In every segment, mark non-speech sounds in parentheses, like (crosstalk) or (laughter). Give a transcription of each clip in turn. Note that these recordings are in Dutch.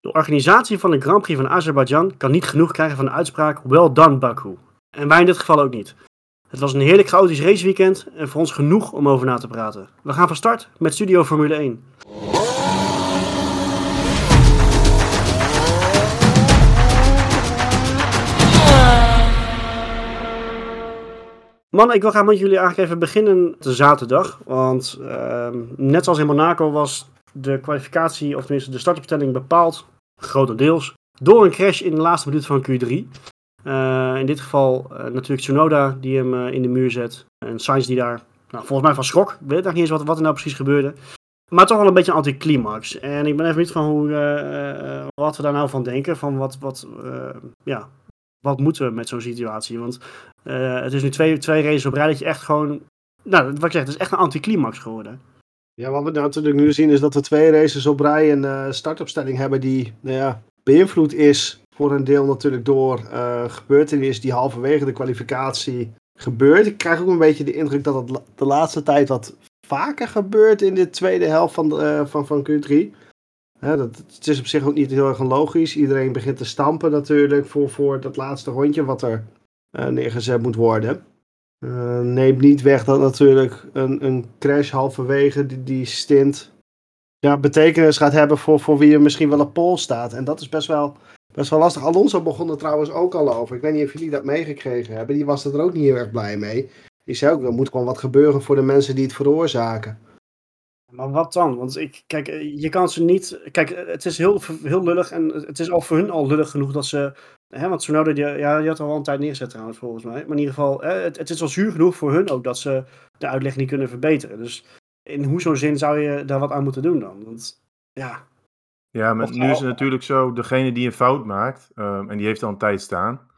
De organisatie van de Grand Prix van Azerbeidzjan kan niet genoeg krijgen van de uitspraak Well done Baku. En wij in dit geval ook niet. Het was een heerlijk chaotisch raceweekend en voor ons genoeg om over na te praten. We gaan van start met Studio Formule 1. Man, ik wil graag met jullie eigenlijk even beginnen de zaterdag. Want ehm, net zoals in Monaco was de kwalificatie, of tenminste de startopstelling bepaald, grotendeels, door een crash in de laatste minuut van Q3. Uh, in dit geval uh, natuurlijk Tsunoda die hem uh, in de muur zet. En Sainz die daar, nou, volgens mij van schrok. Ik weet eigenlijk niet eens wat, wat er nou precies gebeurde. Maar toch wel een beetje een anticlimax. En ik ben even niet van hoe, wat we daar nou van denken. Van wat, wat, ja, wat moeten we met zo'n situatie? Want het is nu twee, twee races op rij dat je echt gewoon... Nou, wat ik zeg, het is echt een anticlimax geworden. Ja, wat we natuurlijk nu zien is dat we twee races op rij een startopstelling hebben die nou ja, beïnvloed is voor een deel natuurlijk door uh, gebeurtenissen die halverwege de kwalificatie gebeurt. Ik krijg ook een beetje de indruk dat het de laatste tijd wat vaker gebeurt in de tweede helft van, uh, van, van Q3. dat, het is op zich ook niet heel erg logisch. Iedereen begint te stampen natuurlijk voor, voor dat laatste rondje wat er uh, neergezet moet worden. Neemt niet weg dat natuurlijk een, een crash halverwege die, die stint ja, betekenis gaat hebben voor, voor wie er misschien wel op pol staat. En dat is best wel Best wel lastig. Alonso begon er trouwens ook al over. Ik weet niet of jullie dat meegekregen hebben. Die was er ook niet heel erg blij mee. Die zei ook, er moet gewoon wat gebeuren voor de mensen die het veroorzaken. Maar wat dan? Want ik, kijk, je kan ze niet. Kijk, het is heel, heel lullig. En het is al voor hun al lullig genoeg dat ze. Hè, want Tsunoda, die, ja, die had al een tijd neergezet trouwens, volgens mij. Maar in ieder geval, hè, het, het is al zuur genoeg voor hun ook dat ze de uitleg niet kunnen verbeteren. Dus in hoezo zin zou je daar wat aan moeten doen dan? Want ja, ja, maar nu is het natuurlijk zo, degene die een fout maakt, um, en die heeft al een tijd staan,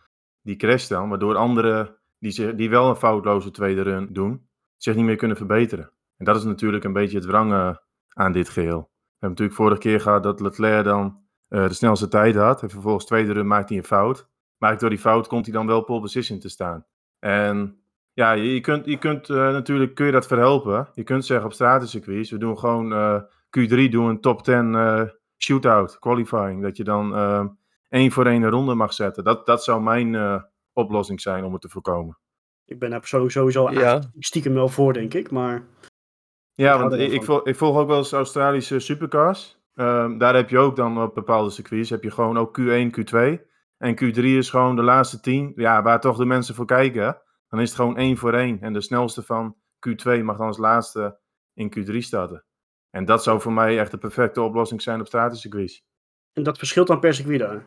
die crasht dan, waardoor anderen die, die wel een foutloze tweede run doen, zich niet meer kunnen verbeteren. En dat is natuurlijk een beetje het wrangen aan dit geheel. We hebben natuurlijk vorige keer gehad dat Leclerc dan uh, de snelste tijd had, en vervolgens tweede run maakt hij een fout. Maar door die fout komt hij dan wel pole position te staan. En ja, je, kunt, je kunt uh, natuurlijk kun je dat verhelpen. Je kunt zeggen op stratencircuits, we doen gewoon uh, Q3 doen een top 10 shootout, qualifying. Dat je dan uh, één voor één een ronde mag zetten. Dat, dat zou mijn uh, oplossing zijn om het te voorkomen. Ik ben daar sowieso ja. stiekem wel voor, denk ik. Maar ja, want ik, ik, volg, ik volg ook wel eens Australische supercars. Um, daar heb je ook dan op bepaalde circuits heb je gewoon ook Q1, Q2. En Q3 is gewoon de laatste tien, ja, waar toch de mensen voor kijken. Dan is het gewoon één voor één. En de snelste van Q2 mag dan als laatste in Q3 starten. En dat zou voor mij echt de perfecte oplossing zijn op stratencircuits. En dat verschilt dan per circuit daar?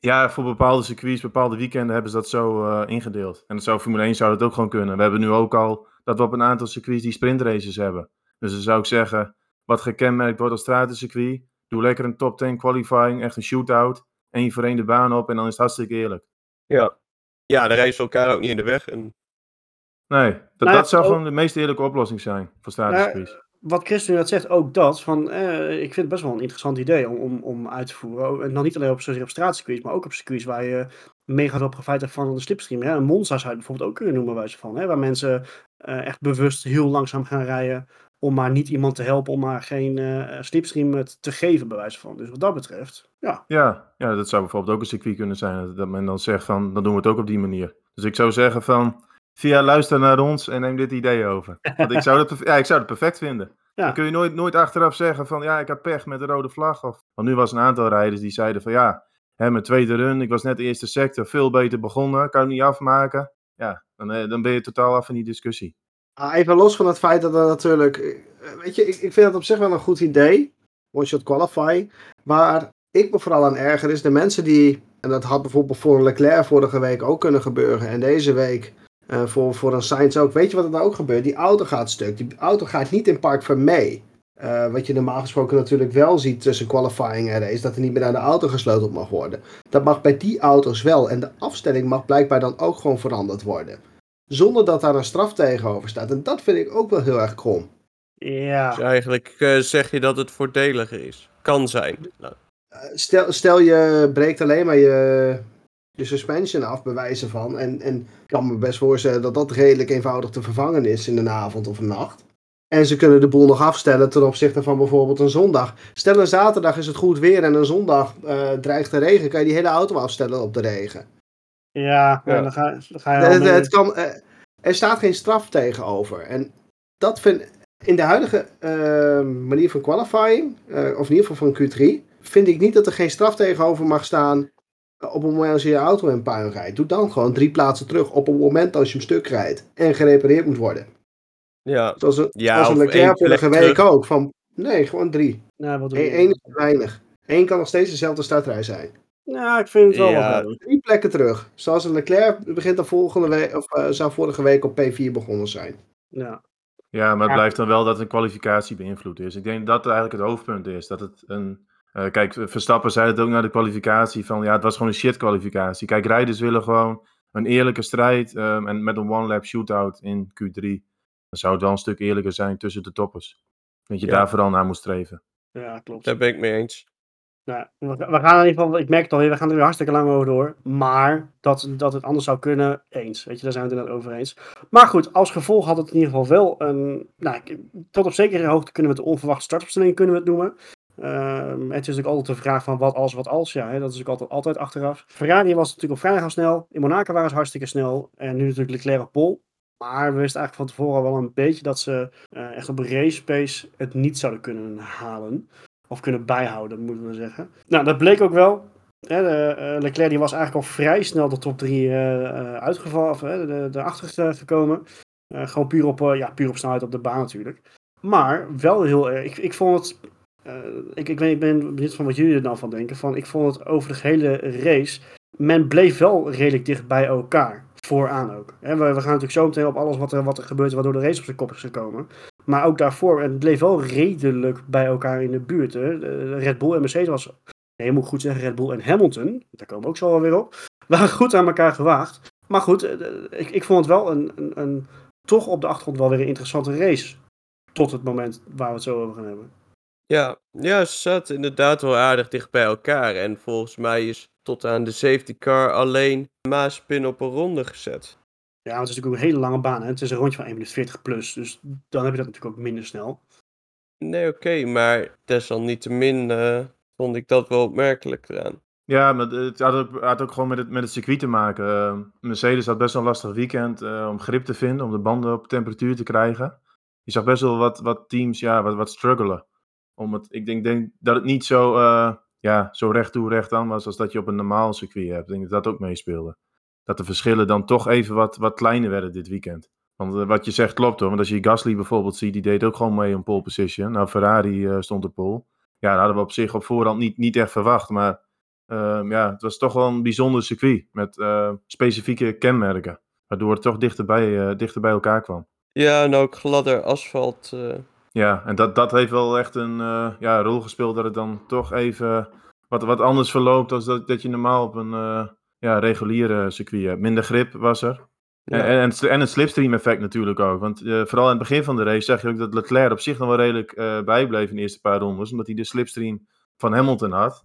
Ja, voor bepaalde circuits, bepaalde weekenden hebben ze dat zo uh, ingedeeld. En dat zou Formule 1 zou dat ook gewoon kunnen. We hebben nu ook al dat we op een aantal circuits die sprintraces hebben. Dus dan zou ik zeggen, wat gekenmerkt wordt als stratencircuit, doe lekker een top 10 qualifying, echt een shootout. één voor één de baan op en dan is het hartstikke eerlijk. Ja, ja dan rijden elkaar ook niet in de weg. En... Nee, dat, nou, dat zou gewoon de meest eerlijke oplossing zijn voor stratencircuits. Nou, wat Christen net zegt, ook dat. Van, eh, ik vind het best wel een interessant idee om, om, om uit te voeren. En dan niet alleen op, zozeer op straatcircuits, maar ook op circuits waar je mega veel profijt hebt van de slipstream. Hè. Een Monza zou je bijvoorbeeld ook kunnen noemen, wijze van. Hè, waar mensen uh, echt bewust heel langzaam gaan rijden. Om maar niet iemand te helpen, om maar geen uh, slipstream te geven, bij wijze van. Dus wat dat betreft, ja. ja. Ja, dat zou bijvoorbeeld ook een circuit kunnen zijn. Dat men dan zegt van, dan doen we het ook op die manier. Dus ik zou zeggen van, via luister naar ons en neem dit idee over. Want ik zou dat, (laughs) ja, ik zou het perfect vinden. Dan kun je nooit, nooit achteraf zeggen van ja, ik had pech met de rode vlag. Of, want nu was een aantal rijders die zeiden van ja, hè, mijn tweede run, ik was net de eerste sector, veel beter begonnen, kan het niet afmaken. Ja, dan, eh, dan ben je totaal af van die discussie. Ah, even los van het feit dat er natuurlijk, eh, weet je, ik, ik vind het op zich wel een goed idee, one shot qualify. Maar ik me vooral aan erger is de mensen die, en dat had bijvoorbeeld voor Leclerc vorige week ook kunnen gebeuren en deze week uh, voor, voor een Sainz ook. Weet je wat er nou ook gebeurt? Die auto gaat stuk. Die auto gaat niet in park van mee. Uh, wat je normaal gesproken natuurlijk wel ziet tussen qualifying en race, dat er niet meer naar de auto gesleuteld mag worden. Dat mag bij die auto's wel. En de afstelling mag blijkbaar dan ook gewoon veranderd worden. Zonder dat daar een straf tegenover staat. En dat vind ik ook wel heel erg krom. Ja. Dus eigenlijk uh, zeg je dat het voordeliger is. Kan zijn. Nou. stel, stel je breekt alleen maar je, de suspension af, bewijzen van. En, en ik kan me best voorstellen dat dat redelijk eenvoudig te vervangen is in een avond of een nacht. En ze kunnen de boel nog afstellen ten opzichte van bijvoorbeeld een zondag. Stel een zaterdag is het goed weer en een zondag eh, dreigt de regen. Kan je die hele auto afstellen op de regen. Ja, Ja. Dan, ga, dan ga je Het- mee- het kan, eh, er staat geen straf tegenover. En dat vind in de huidige eh, manier van qualifying, eh, of in ieder geval van Q3, vind ik niet dat er geen straf tegenover mag staan op het moment als je je auto in puin rijdt. Doe dan gewoon drie plaatsen terug op het moment als je hem stuk rijdt en gerepareerd moet worden. Ja, Zoals een, Ja, zoals een Leclerc vorige week terug. ook. Van, nee, gewoon drie. Nou? Eén is weinig. Eén kan nog steeds dezelfde startrij zijn. Ja, ik vind het wel Ja. wat. Drie plekken terug. Zoals een Leclerc begint dan volgende week, of eh, zou vorige week op P4 begonnen zijn. Ja. Ja, maar het blijft dan wel dat een kwalificatie beïnvloed is. Ik denk dat dat eigenlijk het hoofdpunt is. Dat het een, eh, kijk, Verstappen zei het ook na de kwalificatie van ja, het was gewoon een shit kwalificatie. Kijk, rijders willen gewoon een eerlijke strijd ehm, en met een one-lap shootout in Q3. Dan zou het wel een stuk eerlijker zijn tussen de toppers. Dat je Ja. daar vooral naar moet streven. ja, klopt. daar ben ik mee eens. Nou, we, gaan in ieder geval, ik merk het alweer, we gaan er weer hartstikke lang over door. Maar dat, dat het anders zou kunnen, eens. Weet je, daar zijn we het inderdaad over eens. Maar goed, als gevolg had het in ieder geval wel een. Nou, tot op zekere hoogte kunnen we het de onverwachte startopstelling kunnen we het noemen. Ehm, het is natuurlijk altijd de vraag van wat als, wat als. Ja, hè, dat is natuurlijk altijd, altijd achteraf. Ferrari was natuurlijk op vrijdag al snel. In Monaco waren ze hartstikke snel. En nu natuurlijk Leclerc op pol. Maar we wisten eigenlijk van tevoren al wel een beetje dat ze eh, echt op race pace het niet zouden kunnen halen. Of kunnen bijhouden, moeten we zeggen. Nou, dat bleek ook wel. Hè, de, eh, Leclerc die was eigenlijk al vrij snel de top 3 uitgevallen, of de, eh, gekomen. Eh, gewoon puur op, eh, ja, puur op snelheid op de baan natuurlijk. Maar wel heel erg. Ik, ik vond het. eh, ik, ik, ben, ik ben benieuwd van wat jullie er dan van denken. Van, ik vond het over de hele race. Men bleef wel redelijk dicht bij elkaar. Vooraan ook. We, we gaan natuurlijk zo meteen op alles wat er, wat er gebeurt. Waardoor de race op zijn kop is gekomen. Maar ook daarvoor. Het bleef wel redelijk bij elkaar in de buurt. Hè. Red Bull en Mercedes was. Nee, moet ik goed zeggen. Red Bull en Hamilton. Daar komen we ook zo wel weer op. (laughs) Waren goed aan elkaar gewaagd. Maar goed, eh, ik, ik vond het wel een, een, een. Toch op de achtergrond wel weer een interessante race. Tot het moment waar we het zo over gaan hebben. Ja, ja, ze zaten inderdaad wel aardig dicht bij elkaar. En volgens mij is tot aan de safety car alleen Maaspin op een ronde gezet. Ja, want het is natuurlijk ook een hele lange baan. Hè? Het is een rondje van 1 minuut 40 plus. Dus dan heb je dat natuurlijk ook minder snel. Nee, oké, maar desalniettemin eh, vond ik dat wel opmerkelijk eraan. Ja, maar het had ook, had ook gewoon met het, met het circuit te maken. Eh, Mercedes had best wel een lastig weekend eh, om grip te vinden, om de banden op temperatuur te krijgen. Je zag best wel wat, wat teams ja, wat, wat struggelen. Om het, ik denk, denk dat het niet zo, eh, ja, zo recht toe recht aan was als dat je op een normaal circuit hebt. Ik denk dat dat ook meespeelde. Dat de verschillen dan toch even wat, wat kleiner werden dit weekend. Want eh, wat je zegt klopt hoor. Want als je Gasly bijvoorbeeld ziet, die deed ook gewoon mee om pole position. Nou, Ferrari eh, stond op pole. Ja, dat hadden we op zich op voorhand niet, niet echt verwacht. Maar Ehm, ja, het was toch wel een bijzonder circuit met eh, specifieke kenmerken. Waardoor het toch dichter bij, eh, dichter bij elkaar kwam. Ja, en ook gladder asfalt. Ja, en dat, dat heeft wel echt een ja, rol gespeeld dat het dan toch even wat, wat anders verloopt dan dat, dat je normaal op een ja, reguliere circuit hebt. Minder grip was er. En, Ja. en, en het slipstream effect natuurlijk ook. Want eh, vooral in het begin van de race zag je ook dat Leclerc op zich nog wel redelijk eh, bijbleef in de eerste paar rondes. Omdat hij de slipstream van Hamilton had.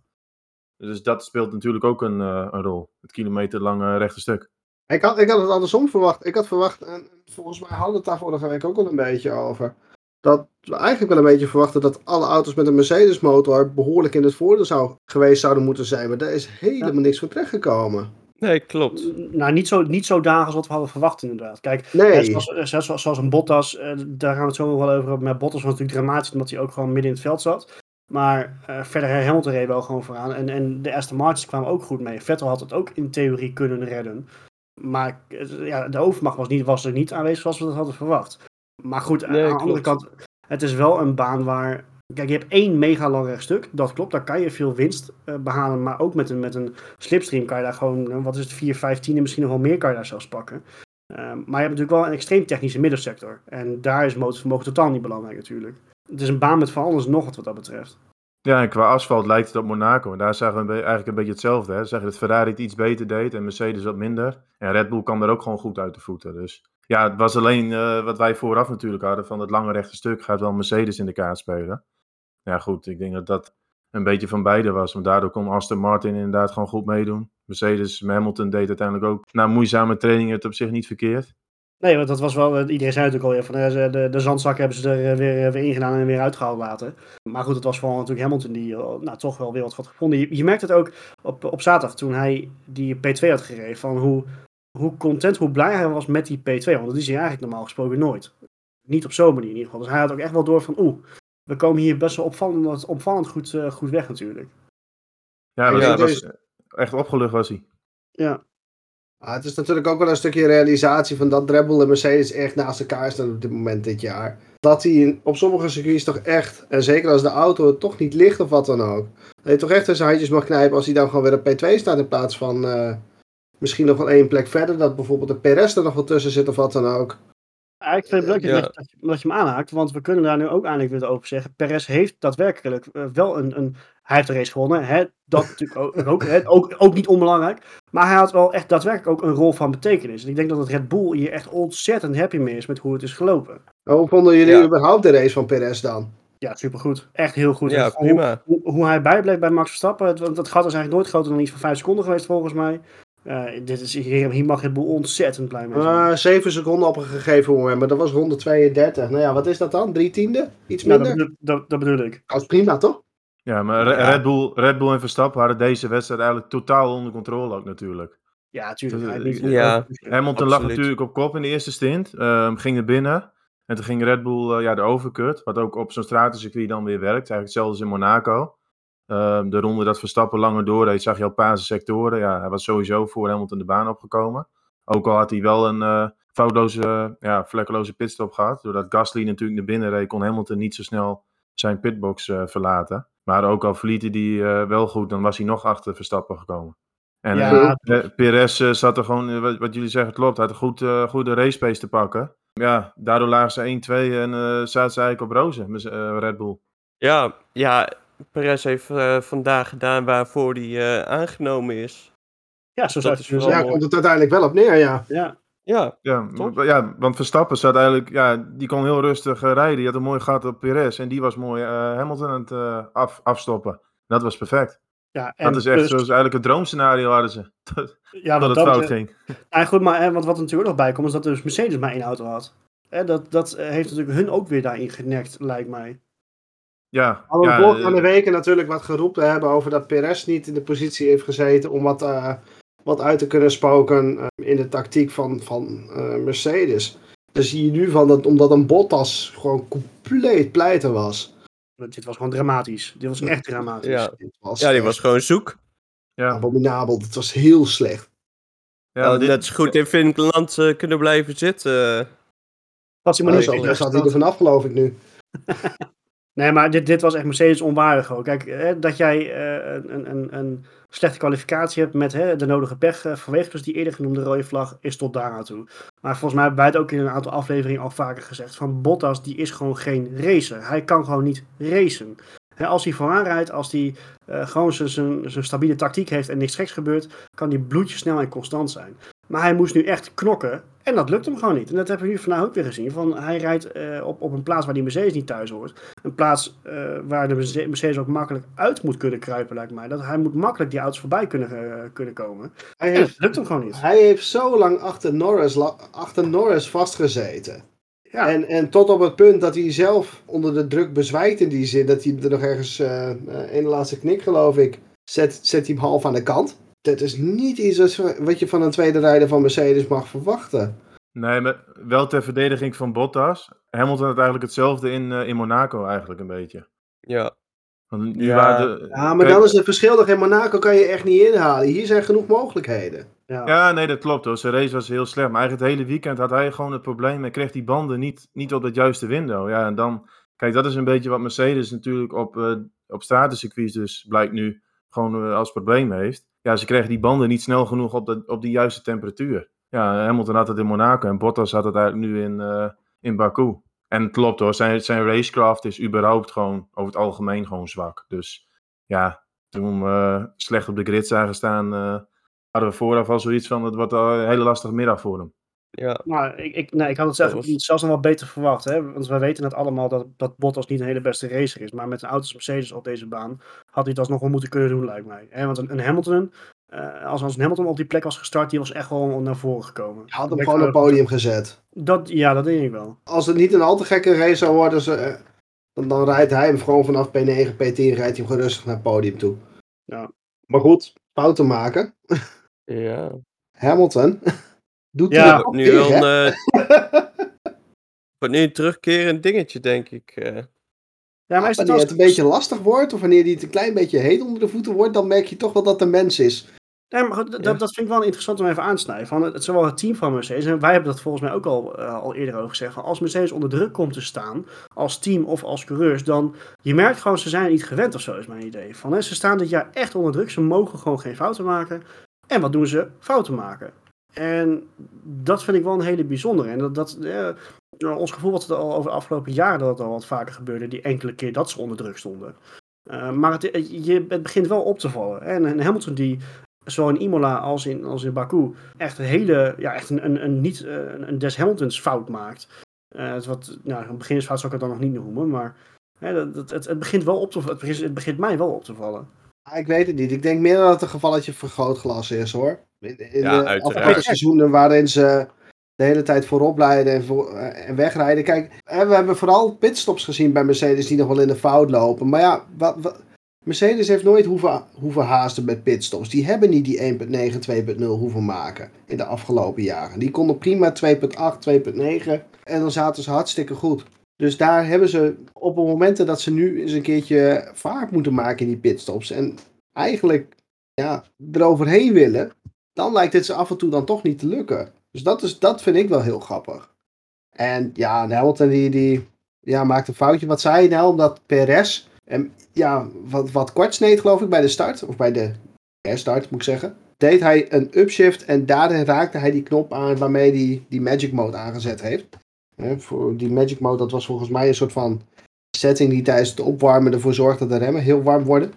Dus dat speelt natuurlijk ook een, eh, een rol. Het kilometerlange rechte stuk. Ik had, ik had het andersom verwacht. Ik had verwacht, en volgens mij hadden we het daar vorige week ook al een beetje over. Dat we eigenlijk wel een beetje verwachten dat alle auto's met een Mercedes motor behoorlijk in het voordeel zou, geweest zouden moeten zijn. Maar daar is helemaal niks van terechtgekomen. Nee, klopt. Nou, niet zo, niet zo dagen als wat we hadden verwacht inderdaad. Kijk, Nee. Net zoals, eh, zoals, zoals een Bottas, eh, daar gaan we het zo nog wel over hebben. Maar Bottas was natuurlijk dramatisch omdat hij ook gewoon midden in het veld zat. Maar eh, verder Hamilton reed wel gewoon vooraan. En, en de Aston Martins kwamen ook goed mee. Vettel had het ook in theorie kunnen redden. Maar ja, de overmacht was, niet, was er niet aanwezig zoals we dat hadden verwacht. Maar goed, Nee, aan de andere kant, het is wel een baan waar... Kijk, je hebt één mega lang rechtstuk, dat klopt. Daar kan je veel winst eh, behalen. Maar ook met een, met een slipstream kan je daar gewoon, eh, wat is het, 4, 5 tienden, misschien nog wel meer kan je daar zelfs pakken. Ehm, maar je hebt natuurlijk wel een extreem technische middensector. En daar is motorvermogen totaal niet belangrijk natuurlijk. Het is een baan met van alles nog wat wat dat betreft. Ja, en qua asfalt lijkt het op Monaco. En daar zagen we eigenlijk een beetje hetzelfde. Hè. Zeggen dat Ferrari het iets beter deed en Mercedes wat minder. En Red Bull kwam er ook gewoon goed uit de voeten. Dus ja, het was alleen eh, wat wij vooraf natuurlijk hadden. Van het lange rechte stuk gaat wel Mercedes in de kaart spelen. Ja goed, ik denk dat dat een beetje van beide was. Want daardoor kon Aston Martin inderdaad gewoon goed meedoen. Mercedes, Hamilton deed uiteindelijk ook na moeizame trainingen het op zich niet verkeerd. Nee, want dat was wel, eh, iedereen zei natuurlijk al even, van eh, de, de zandzak hebben ze er weer, weer ingedaan en weer uitgehaald later. Maar goed, het was vooral natuurlijk Hamilton die nou, toch wel weer wat had gevonden. Je, je merkt het ook op, op zaterdag toen hij die P2 had gereden, van hoe, hoe content, hoe blij hij was met die P2. Want dat is hij eigenlijk normaal gesproken nooit. Niet op zo'n manier in ieder geval. Dus hij had ook echt wel door van, oeh, we komen hier best wel opvallend, opvallend goed, eh, goed weg natuurlijk. Ja, dat Ja, was, echt opgelucht was hij. Ja, Ah, het is natuurlijk ook wel een stukje realisatie van dat Bull en Mercedes echt naast elkaar staan op dit moment dit jaar. Dat in- op sommige circuits toch echt, en zeker als de auto het toch niet ligt of wat dan ook, dat je toch echt in zijn handjes mag knijpen als hij dan gewoon weer op P2 staat in plaats van eh, misschien nog wel één plek verder. Dat bijvoorbeeld de Perez er nog wel tussen zit of wat dan ook. Eigenlijk vind ik het leuk Ja. dat, je, dat, je, dat je hem aanhaakt, want we kunnen daar nu ook eindelijk weer over zeggen. Perez heeft daadwerkelijk eh, wel een, een. Hij heeft de race gewonnen, hè? dat natuurlijk ook, ook, hè? ook, ook niet onbelangrijk. Maar hij had wel echt daadwerkelijk ook een rol van betekenis. En ik denk dat het Red Bull hier echt ontzettend happy mee is met hoe het is gelopen. Hoe vonden jullie Ja. überhaupt de race van Perez dan? Ja, supergoed. Echt heel goed. Ja, prima. Hoe, hoe, hoe hij bijbleef bij Max Verstappen, het, want dat gat is eigenlijk nooit groter dan iets van 5 seconden geweest volgens mij. Eh, dit is, hier, hier mag Red Bull ontzettend blij mee zijn. Eh 7 seconden op een gegeven moment, maar dat was ronde 32. Nou ja, wat is dat dan? Drie tiende? Iets minder? dat, bedoel, dat, dat bedoel ik. Dat is prima, toch? Ja, maar Ja. Red, Bull, Red Bull en Verstappen hadden deze wedstrijd eigenlijk totaal onder controle ook natuurlijk. Ja, tuurlijk. Dus, hij heeft niet- ja. Hamilton lag natuurlijk op kop in de eerste stint, ehm, ging er binnen. En toen ging Red Bull eh, ja, de overcut, wat ook op zo'n stratencircuit dan weer werkt. Eigenlijk hetzelfde als in Monaco. Ehm, de ronde dat Verstappen langer doorreed, zag je al Paarse sectoren. Ja, hij was sowieso voor Hamilton de baan opgekomen. Ook al had hij wel een eh, foutloze, ja, vlekkeloze pitstop gehad. Doordat Gasly natuurlijk naar binnen reed, kon Hamilton niet zo snel zijn pitbox eh, verlaten. Maar ook al verliet hij die eh, wel goed, dan was hij nog achter Verstappen gekomen. En Ja, Perez zat er gewoon, wat, wat jullie zeggen klopt, hij had een goed, eh, goede race pace te pakken. Ja, daardoor lagen ze 1-2 en eh zaten ze eigenlijk op rozen, met, eh, Red Bull. Ja, ja, Perez heeft eh, vandaag gedaan waarvoor hij eh, aangenomen is. ja, zo zou dat het zijn. Ja, komt het uiteindelijk wel op neer, ja. Ja, Ja, Ja, ja, want Verstappen zat eigenlijk, ja, die kon heel rustig eh, rijden. Die had een mooi gat op Perez en die was mooi eh, Hamilton aan het eh, af, afstoppen. Dat was perfect. ja, en dat is echt plus- zoals eigenlijk het droomscenario hadden ze. (laughs) ja, dat wat het dat fout ging. Ja, goed, maar hè, want wat er natuurlijk ook nog bij komt, is dat dus Mercedes maar één auto had. Hè, dat dat heeft natuurlijk hun ook weer daarin genekt, lijkt mij. Ja, we ja, voorgaande eh, weken natuurlijk wat geroepen hebben over dat Perez niet in de positie heeft gezeten om wat, eh, wat uit te kunnen spoken eh, in de tactiek van, van eh, Mercedes. Dan zie je nu van dat omdat een Bottas gewoon compleet pleiten was. Dit was gewoon dramatisch. Dit was echt dramatisch. Ja. Dit was ja die echt was gewoon zoek. ja, abominabel. Het was heel slecht. ja, dit- net zo goed in Finland kunnen blijven zitten. Was hij maar niet zo zat hij er vanaf geloof ik nu. (laughs) Nee, maar dit, dit was echt Mercedes onwaardig ook. Kijk, hè, dat jij eh, een, een, een slechte kwalificatie hebt met hè, de nodige pech eh, vanwege dus die eerder genoemde rode vlag, is tot daar aan toe. Maar volgens mij hebben wij het ook in een aantal afleveringen al vaker gezegd. Van Bottas, die is gewoon geen racer. Hij kan gewoon niet racen. Hè, als hij vooraan rijdt, als hij eh, gewoon zijn- stabiele tactiek heeft en niks geks gebeurt, kan hij bloedjesnel en constant zijn. Maar hij moest nu echt knokken en dat lukt hem gewoon niet. En dat hebben we nu vandaag ook weer gezien. Van, hij rijdt eh, op, op een plaats waar die Mercedes niet thuis hoort. Een plaats eh, waar de Merce- Mercedes ook makkelijk uit moet kunnen kruipen, lijkt mij. Dat hij moet makkelijk die auto's voorbij kunnen, eh, kunnen komen. Hij En heeft, dat lukt hem gewoon niet. hij heeft zo lang achter Norris, achter Norris vastgezeten. Ja. En, en tot op het punt dat hij zelf onder de druk bezwijkt in die zin. Dat hij er nog ergens in de laatste knik geloof ik. Zet, zet hij hem half aan de kant. Dat is niet iets wat je van een tweede rijder van Mercedes mag verwachten. Nee, maar wel ter verdediging van Bottas. Hamilton had eigenlijk hetzelfde in, eh, in Monaco eigenlijk een beetje. Ja, Want nu Ja. waren de, Ja, maar kijk, dan is het verschil nog in Monaco kan je echt niet inhalen. Hier zijn genoeg mogelijkheden. Ja. Ja, nee, dat klopt hoor. Zijn race was heel slecht. Maar eigenlijk het hele weekend had hij gewoon het probleem. Hij kreeg die banden niet, niet op het juiste window. Ja, en dan... Kijk, dat is een beetje wat Mercedes natuurlijk op, eh op stratencircuits dus blijkt nu gewoon eh, als probleem heeft. Ja, ze kregen die banden niet snel genoeg op de, op die juiste temperatuur. Ja, Hamilton had het in Monaco en Bottas had het eigenlijk nu in, eh, in Baku. En het klopt hoor, zijn, zijn racecraft is überhaupt gewoon over het algemeen gewoon zwak. Dus ja, toen we eh, slecht op de grid zagen staan, hadden we vooraf al zoiets van, het wordt een hele lastige middag voor hem. Ja. Maar ik, ik, nee, ik had het was- zelfs nog wel beter verwacht. Hè? Want we weten het allemaal dat, dat Bottas niet een hele beste racer is. Maar met een auto's Mercedes op deze baan had hij het alsnog wel moeten kunnen doen, lijkt mij. Hè? Want een, een Hamilton eh, als, als Hamilton op die plek was gestart, die was echt wel naar voren gekomen. Je had hem gewoon op het podium gezet. Dat, ja, dat denk ik wel. Als het niet een al te gekke race zou worden, ze, eh, dan, dan rijdt hij hem gewoon vanaf P9, P10, rijdt hij hem gewoon rustig naar het podium toe. Ja. Maar goed, fouten maken. Ja. Hamilton doet Ja, hij nu weer, wel hè? een, eh, (laughs) wordt nu een terugkerend dingetje, denk ik. eh. Ja, maar is het Wanneer het als- een beetje lastig wordt, of wanneer hij het een klein beetje heet onder de voeten wordt, dan merk je toch wel dat er mens is. Nee, maar goed, dat, Ja. dat vind ik wel interessant om even aan te snijden. Van het, zowel het team van Mercedes, en wij hebben dat volgens mij ook al, eh, al eerder over gezegd. Van als Mercedes onder druk komt te staan, als team of als coureurs, dan je merkt gewoon, ze zijn niet gewend of zo, is mijn idee. Van, hè, ze staan dit jaar echt onder druk, ze mogen gewoon geen fouten maken. En wat doen ze? Fouten maken. En dat vind ik wel een hele bijzondere. En dat, dat eh, nou, ons gevoel was het al over de afgelopen jaren dat al wat vaker gebeurde, die enkele keer dat ze onder druk stonden. Eh, maar het, je, het begint wel op te vallen. En, en Hamilton die zowel in Imola als in, als in Baku echt een hele, ja, echt een, een, niet eh, een, Des Hamiltons fout maakt. Eh, het wat, nou, een beginnersfout zou ik het dan nog niet noemen, maar hè, het, het begint wel op te het begint, het begint mij wel op te vallen. Ik weet het niet. Ik denk meer dat het een gevalletje vergrootglas is hoor. In, Ja, de afgelopen seizoenen waarin ze de hele tijd voorop rijden en, voor, eh, en wegrijden. Kijk, we hebben vooral pitstops gezien bij Mercedes die nog wel in de fout lopen. Maar ja, wat, wat- Mercedes heeft nooit hoeven, hoeven haasten met pitstops. Die hebben niet die 1.9, 2.0 hoeven maken in de afgelopen jaren. Die konden prima 2.8, 2.9 en dan zaten ze hartstikke goed. Dus daar hebben ze op het momenten dat ze nu eens een keertje vaart moeten maken in die pitstops. En eigenlijk ja, eroverheen willen. Dan lijkt het ze af en toe dan toch niet te lukken. Dus dat, is, dat vind ik wel heel grappig. En ja, Hamilton die, die ja, maakt een foutje. Wat zei je nou? Omdat Perez en ja, wat, wat kort sneed geloof ik bij de start. Of bij de herstart moet ik zeggen. Deed hij een upshift en daarin raakte hij die knop aan waarmee hij die, die magic mode aangezet heeft. Voor die magic mode, dat was volgens mij een soort van setting die tijdens het opwarmen ervoor zorgt dat de remmen heel warm worden.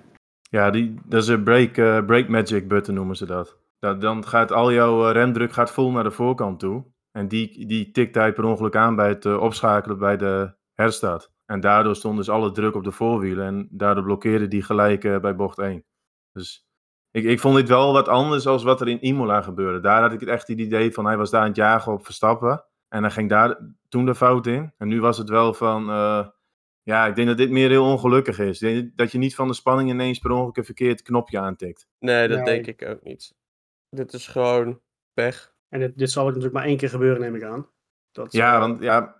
Ja, die, dat is een break, eh, break magic button noemen ze dat. Dat. Dan gaat al jouw eh, remdruk gaat vol naar de voorkant toe. En die, die tikt hij per ongeluk aan bij het eh, opschakelen bij de herstart. En daardoor stond dus alle druk op de voorwielen. En daardoor blokkeerde die gelijk eh, bij bocht 1. Dus ik, ik vond dit wel wat anders dan wat er in Imola gebeurde. Daar had ik het echt het idee van hij was daar aan het jagen op Verstappen. En hij ging daar toen de fout in. En nu was het wel van... eh, ja, ik denk dat dit meer heel ongelukkig is. Dat je niet van de spanning ineens per ongeluk een verkeerd knopje aantikt. Nee, dat Nee. denk ik ook niet. Dit is gewoon pech. En dit, dit zal ook natuurlijk maar één keer gebeuren, neem ik aan. Dat, Ja, eh, want ja,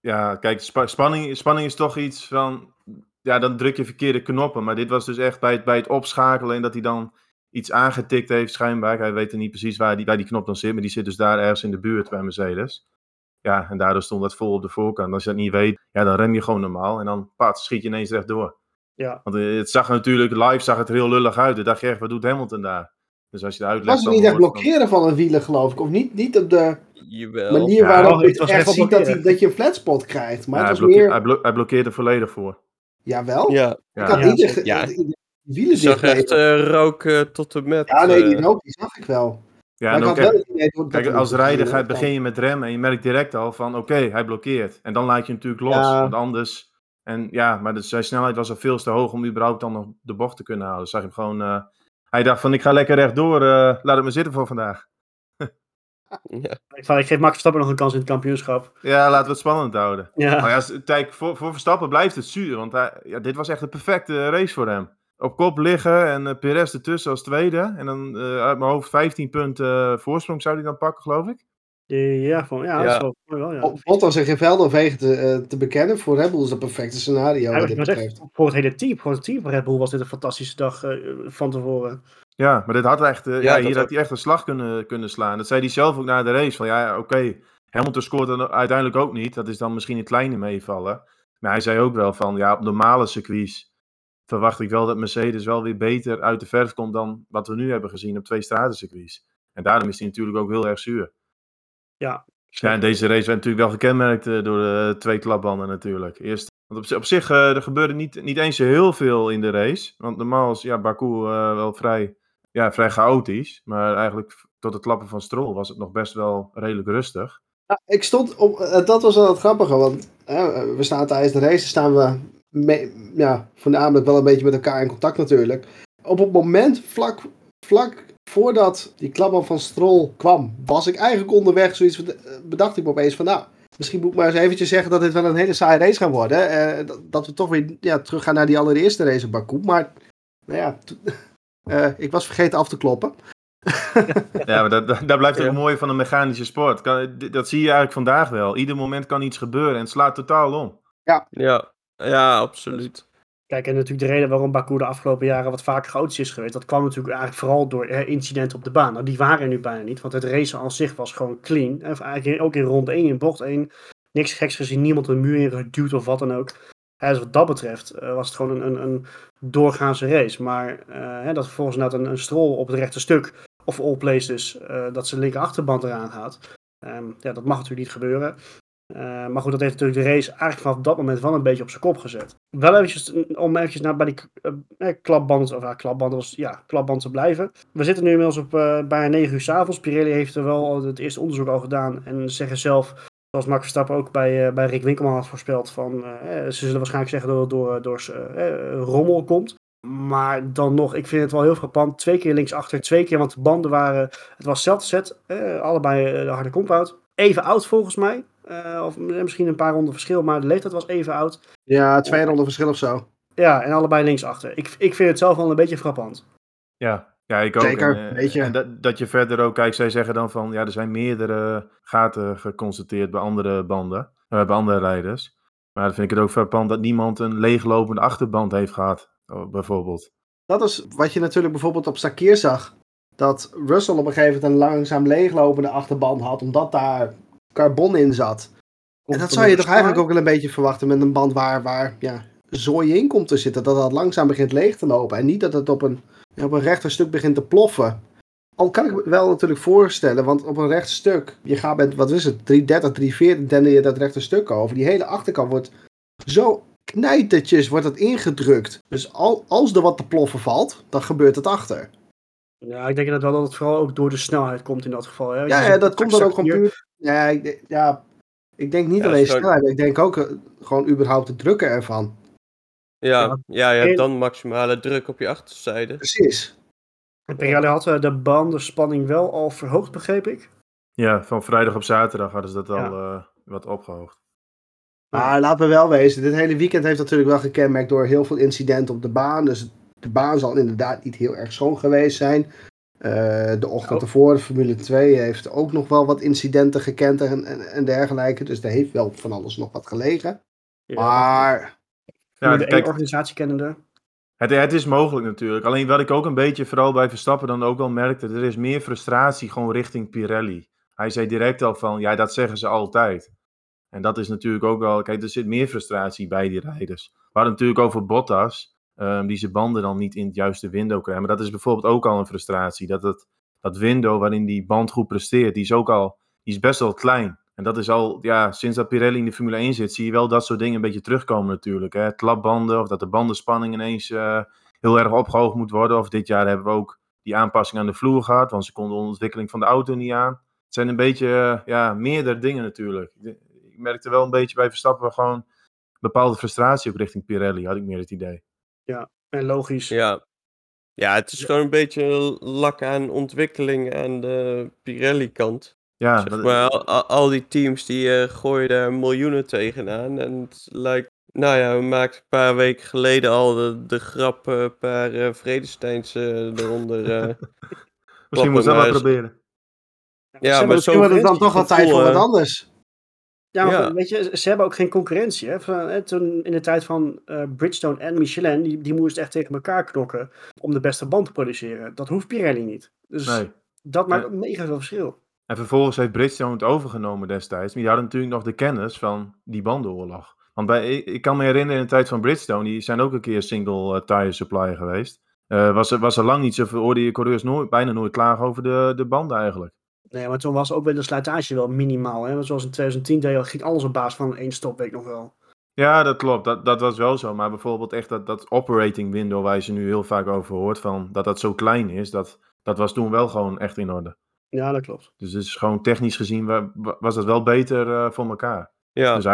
ja kijk, spa- spanning, spanning is toch iets van. Ja, dan druk je verkeerde knoppen. Maar dit was dus echt bij het, bij het opschakelen en dat hij dan iets aangetikt heeft, schijnbaar. Hij weet er niet precies waar die, waar die knop dan zit, maar die zit dus daar ergens in de buurt bij Mercedes. Ja, en daardoor stond dat vol op de voorkant. Als je dat niet weet, ja, dan rem je gewoon normaal en dan pat, schiet je ineens rechtdoor. Ja. Want eh, het zag er natuurlijk, live zag het er heel lullig uit. Dan dacht je echt, wat doet Hamilton daar? Dus als je de uitleg Was het niet echt dan- blokkeren van een wielen geloof ik? Of niet, niet op de Jawel. manier Ja, waarop je het het was echt echt ziet dat, hij, dat je een flatspot krijgt. Maar Ja, het hij, was blokkeert, meer... hij, blo- hij blokkeert er volledig voor. Jawel. Ja, Ik Ja. had Ja, niet de, zeker. Ja. de- de wielen zag echt mee. eh, rook eh, tot en met. Ja, nee, die eh, rook, die zag ik wel. Ja, maar en ook echt- wel het idee Kijk, het als rijder begin je met remmen en je merkt direct al van oké, hij blokkeert. En dan laat je hem natuurlijk los, Ja. want anders... En ja, maar de, zijn snelheid was al veel te hoog om überhaupt dan nog de bocht te kunnen houden. Dus zag je hem gewoon... eh, hij dacht van ik ga lekker rechtdoor, eh laat het me zitten voor vandaag. (laughs) ja. ik, van, ik geef Max Verstappen nog een kans in het kampioenschap. Ja, laten we het spannend houden. Ja. Maar ja, kijk, voor, voor Verstappen blijft het zuur, want hij, ja, dit was echt de perfecte race voor hem. Op kop liggen en uh, Perez ertussen als tweede. En dan uh, uit mijn hoofd 15 punten uh, voorsprong zou hij dan pakken, geloof ik. Ja, van, ja, Ja. dat is wel, wel ja. Bottas en geen Veldenwegen te, uh, te bekennen, voor Red Bull is dat een perfecte scenario Ja, wat ik dit echt, voor het hele team, voor het team van Red Bull was dit een fantastische dag eh, van tevoren. Ja, maar dit had echt, uh, ja, Ja, hier dat had hij echt een slag kunnen, kunnen slaan. Dat zei hij zelf ook na de race. Van ja, oké, Hamilton scoort dan uiteindelijk ook niet. Dat is dan misschien een kleine meevallen. Maar hij zei ook wel van, ja, op normale circuits verwacht ik wel dat Mercedes wel weer beter uit de verf komt dan wat we nu hebben gezien op twee stratencircuits. En daarom is hij natuurlijk ook heel erg zuur. Ja, Ja, en deze race werd natuurlijk wel gekenmerkt uh, door de twee klapbanden natuurlijk. Eerst, want op, op zich, uh, er gebeurde niet, niet eens zo heel veel in de race. Want normaal is ja, Baku uh, wel vrij, ja, vrij chaotisch. Maar eigenlijk tot het klappen van Stroll was het nog best wel redelijk rustig. Ja, ik stond op, uh, dat was wel het grappige, want we staan tijdens de race, staan we mee, ja, voornamelijk wel een beetje met elkaar in contact natuurlijk. Op het moment, vlak vlak voordat die klapband van Stroll kwam, was ik eigenlijk onderweg. Zoiets eh, bedacht ik me opeens van, nou, misschien moet ik maar eens eventjes zeggen dat dit wel een hele saaie race gaat worden. Eh, dat, dat we toch weer ja, terug gaan naar die allereerste race op Baku. Maar, nou ja, to- (laughs) eh, ik was vergeten af te kloppen. (laughs) Ja, maar dat, dat, dat blijft ook Ja. mooi van een mechanische sport. Dat zie je eigenlijk vandaag wel. Ieder moment kan iets gebeuren en het slaat totaal om. Ja, ja, absoluut. Kijk, en natuurlijk de reden waarom Baku de afgelopen jaren wat vaker chaotisch is geweest, dat kwam natuurlijk eigenlijk vooral door incidenten op de baan. Nou, die waren er nu bijna niet, want het racen aan zich was gewoon clean. En eigenlijk ook in ronde 1, in bocht 1, niks geks gezien, niemand een muur in geduwd of wat dan ook. Hè, dus wat dat betreft eh, was het gewoon een, een, een doorgaanse race. Maar eh, dat vervolgens inderdaad een, een strol op het rechte stuk, of all places, eh, dat zijn linker achterband eraan gaat. Ehm, ja, dat mag natuurlijk niet gebeuren. Eh, maar goed, dat heeft natuurlijk de race eigenlijk vanaf dat moment wel een beetje op zijn kop gezet. Wel eventjes, mm, om eventjes naar bij die eh, eh, klapband, of ja, klapband, was, ja, klapband te blijven. We zitten nu inmiddels op bijna 9 uur s'avonds. Pirelli heeft er wel het eerste onderzoek al gedaan en zeggen zelf, zoals Max Verstappen ook bij, bij Rick Winkelman had voorspeld, van, ze zullen waarschijnlijk zeggen dat het door, door rommel komt. Maar dan nog, ik vind het wel heel frappant. Twee keer linksachter, twee keer, want de banden waren... Het was hetzelfde set, allebei de harde compound. Even oud volgens mij. Eh, of misschien een paar ronden verschil, maar de leeftijd was even oud. Ja, twee ronden verschil of zo. Ja, en allebei linksachter. Ik, ik vind het zelf wel een beetje frappant. Ja, ja ik ook. Zeker, En, eh, weet je. en dat, dat je verder ook, kijk, zij zeggen dan van, ja, er zijn meerdere gaten geconstateerd bij andere banden, eh, bij andere rijders. Maar dan vind ik het ook frappant dat niemand een leeglopende achterband heeft gehad, oh, bijvoorbeeld. Dat is wat je natuurlijk bijvoorbeeld op Sakir zag. Dat Russell op een gegeven moment een langzaam leeglopende achterband had, omdat daar carbon in zat. En dat zou je toch eigenlijk ook wel een beetje verwachten met een band waar, waar ja, zooi in komt te zitten. Dat dat langzaam begint leeg te lopen. En niet dat het op een, ja, op een rechter stuk begint te ploffen. Al kan ik me wel natuurlijk voorstellen, want op een recht stuk, je gaat met, wat is het, 330, 340, dende je dat rechte stuk over. Die hele achterkant wordt zo knijtertjes wordt het ingedrukt. Dus al, als er wat te ploffen valt, dan gebeurt het achter. Ja, ik denk dat wel dat het vooral ook door de snelheid komt in dat geval. Hè? Ja, ja dat komt dan ook gewoon puur. Ja, ik, denk- ja, ik denk niet Ja, alleen snelheid, ik denk ook eh, gewoon überhaupt het drukken ervan. Ja, Ja. je hebt dan maximale druk op je achterzijde. Precies. En Pirelli had eh, de bandenspanning wel al verhoogd, begreep ik. Ja, van vrijdag op zaterdag hadden ze dat al eh, wat opgehoogd. Maar laten we wel wezen, dit hele weekend heeft natuurlijk wel gekenmerkt door heel veel incidenten op de baan. Dus de baan zal inderdaad niet heel erg schoon geweest zijn. Eh, de ochtend Oh. ervoor, Formule 2, heeft ook nog wel wat incidenten gekend en, en, en dergelijke. Dus er heeft wel van alles nog wat gelegen. Maar Ja, de kijk, organisatie kennende. Het, het is mogelijk natuurlijk. Alleen wat ik ook een beetje, vooral bij Verstappen, dan ook wel merkte, er is meer frustratie gewoon richting Pirelli. Hij zei direct al van, ja, dat zeggen ze altijd. En dat is natuurlijk ook wel, kijk, er zit meer frustratie bij die rijders. We hadden natuurlijk over Bottas, ehm, die zijn banden dan niet in het juiste window krijgen. Maar dat is bijvoorbeeld ook al een frustratie. Dat, het, dat window waarin die band goed presteert, die is ook al, die is best wel klein. En dat is al, ja, sinds dat Pirelli in de Formule 1 zit, zie je wel dat soort dingen een beetje terugkomen natuurlijk. Hè? Klapbanden, of dat de bandenspanning ineens eh, heel erg opgehoogd moet worden. Of dit jaar hebben we ook die aanpassing aan de vloer gehad, want ze konden de ontwikkeling van de auto niet aan. Het zijn een beetje, eh, ja, meerdere dingen natuurlijk. Ik- merkte wel een beetje bij Verstappen gewoon bepaalde frustratie ook richting Pirelli, had ik meer het idee. En logisch. Ja. Ja, het is gewoon een beetje lak aan ontwikkeling aan de Pirelli-kant. Ja, Zeg maar, al, al- al die teams die eh, gooien daar miljoenen tegenaan. En het lijkt... Nou ja, we maakten een paar weken geleden al de, de grap eh, een paar eh Vredesteins eh, eronder. eh. (laughs) misschien moeten we maar dat is- proberen. Ja, maar misschien wordt het dan toch wel tijd voor wat anders. Ja, weet je, ze hebben ook geen concurrentie. Hè? Van, hè, toen in de tijd van eh, Bridgestone en Michelin, die, die moesten echt tegen elkaar knokken om de beste band te produceren. Dat hoeft Pirelli niet. Dus Nee. dat maakt mega veel verschil. En vervolgens heeft Bridgestone het overgenomen destijds. Maar die hadden natuurlijk nog de kennis van die bandenoorlog. Want bij, ik, kan me herinneren in de tijd van Bridgestone, die zijn ook een keer single eh, tire supplier geweest. Eh, was, er, was er lang niet zoveel, hoorde je coureurs nooit, bijna nooit klagen over de, de banden eigenlijk. Nee, maar toen was ook weer de slijtage wel minimaal. Hè? Want zoals in 2010 deed, je- ging alles op basis van één stopweek nog wel. Ja, dat klopt. Dat, dat was wel zo. Maar bijvoorbeeld echt dat, dat operating window waar je ze nu heel vaak over hoort, van, dat dat zo klein is, dat, dat was toen wel gewoon echt in orde. Ja, dat klopt. Dus het is gewoon technisch gezien wa- wa- was dat wel beter eh, voor elkaar. Ja, Dus,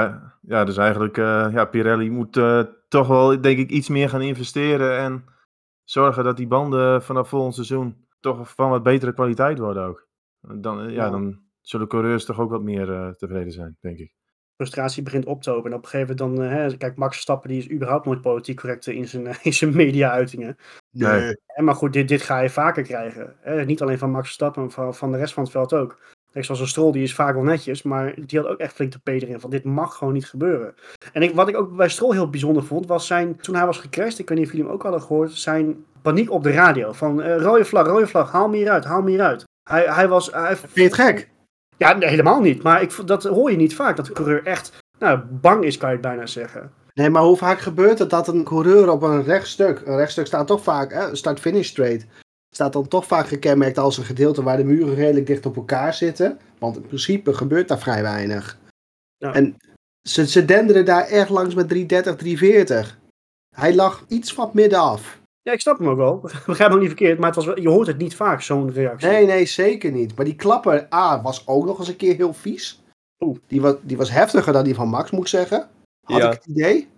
ja, dus eigenlijk, eh, ja, Pirelli moet eh, toch wel, denk ik, iets meer gaan investeren en zorgen dat die banden vanaf volgend seizoen toch van wat betere kwaliteit worden ook. Dan, eh, ja, Ja. dan zullen coureurs toch ook wat meer eh, tevreden zijn, denk ik. frustratie begint op te lopen. En op een gegeven moment dan, eh, hè, kijk, Max Verstappen die is überhaupt nooit politiek correct in zijn, (laughs) in zijn media-uitingen. Nee. Hè, maar goed, dit, dit ga je vaker krijgen. Hè? Niet alleen van Max Verstappen, maar van, van de rest van het veld ook. Kijk, zoals een Stroll, die is vaak wel netjes, maar die had ook echt flink de peter in van dit mag gewoon niet gebeuren. En ik, wat ik ook bij Stroll heel bijzonder vond, was zijn, toen hij was gecrashed, ik weet niet of jullie hem ook hadden gehoord, zijn paniek op de radio. Van eh, rode vlag, rode vlag, haal me hieruit, haal me hieruit. Hij, hij was... Hij, Vind je het gek? Ja, nee, helemaal niet. Maar ik, dat hoor je niet vaak, dat de coureur echt nou, bang is, kan je het bijna zeggen. Nee, maar hoe vaak gebeurt het dat een coureur op een rechtstuk, een rechtstuk staat toch vaak, start-finish straight, staat dan toch vaak gekenmerkt als een gedeelte waar de muren redelijk dicht op elkaar zitten. Want in principe gebeurt daar vrij weinig. Ja. En ze, ze denderen daar echt langs met 330, 340. Hij lag iets van het midden af. Ja, ik snap hem ook wel. (laughs) Begrijp me ook niet verkeerd, maar het was wel, je hoort het niet vaak, zo'n reactie. Nee, nee, zeker niet. Maar die klapper A was ook nog eens een keer heel vies. Oeh. Die was, die was heftiger dan die van Max, moet ik zeggen. Had Ja. ik het idee.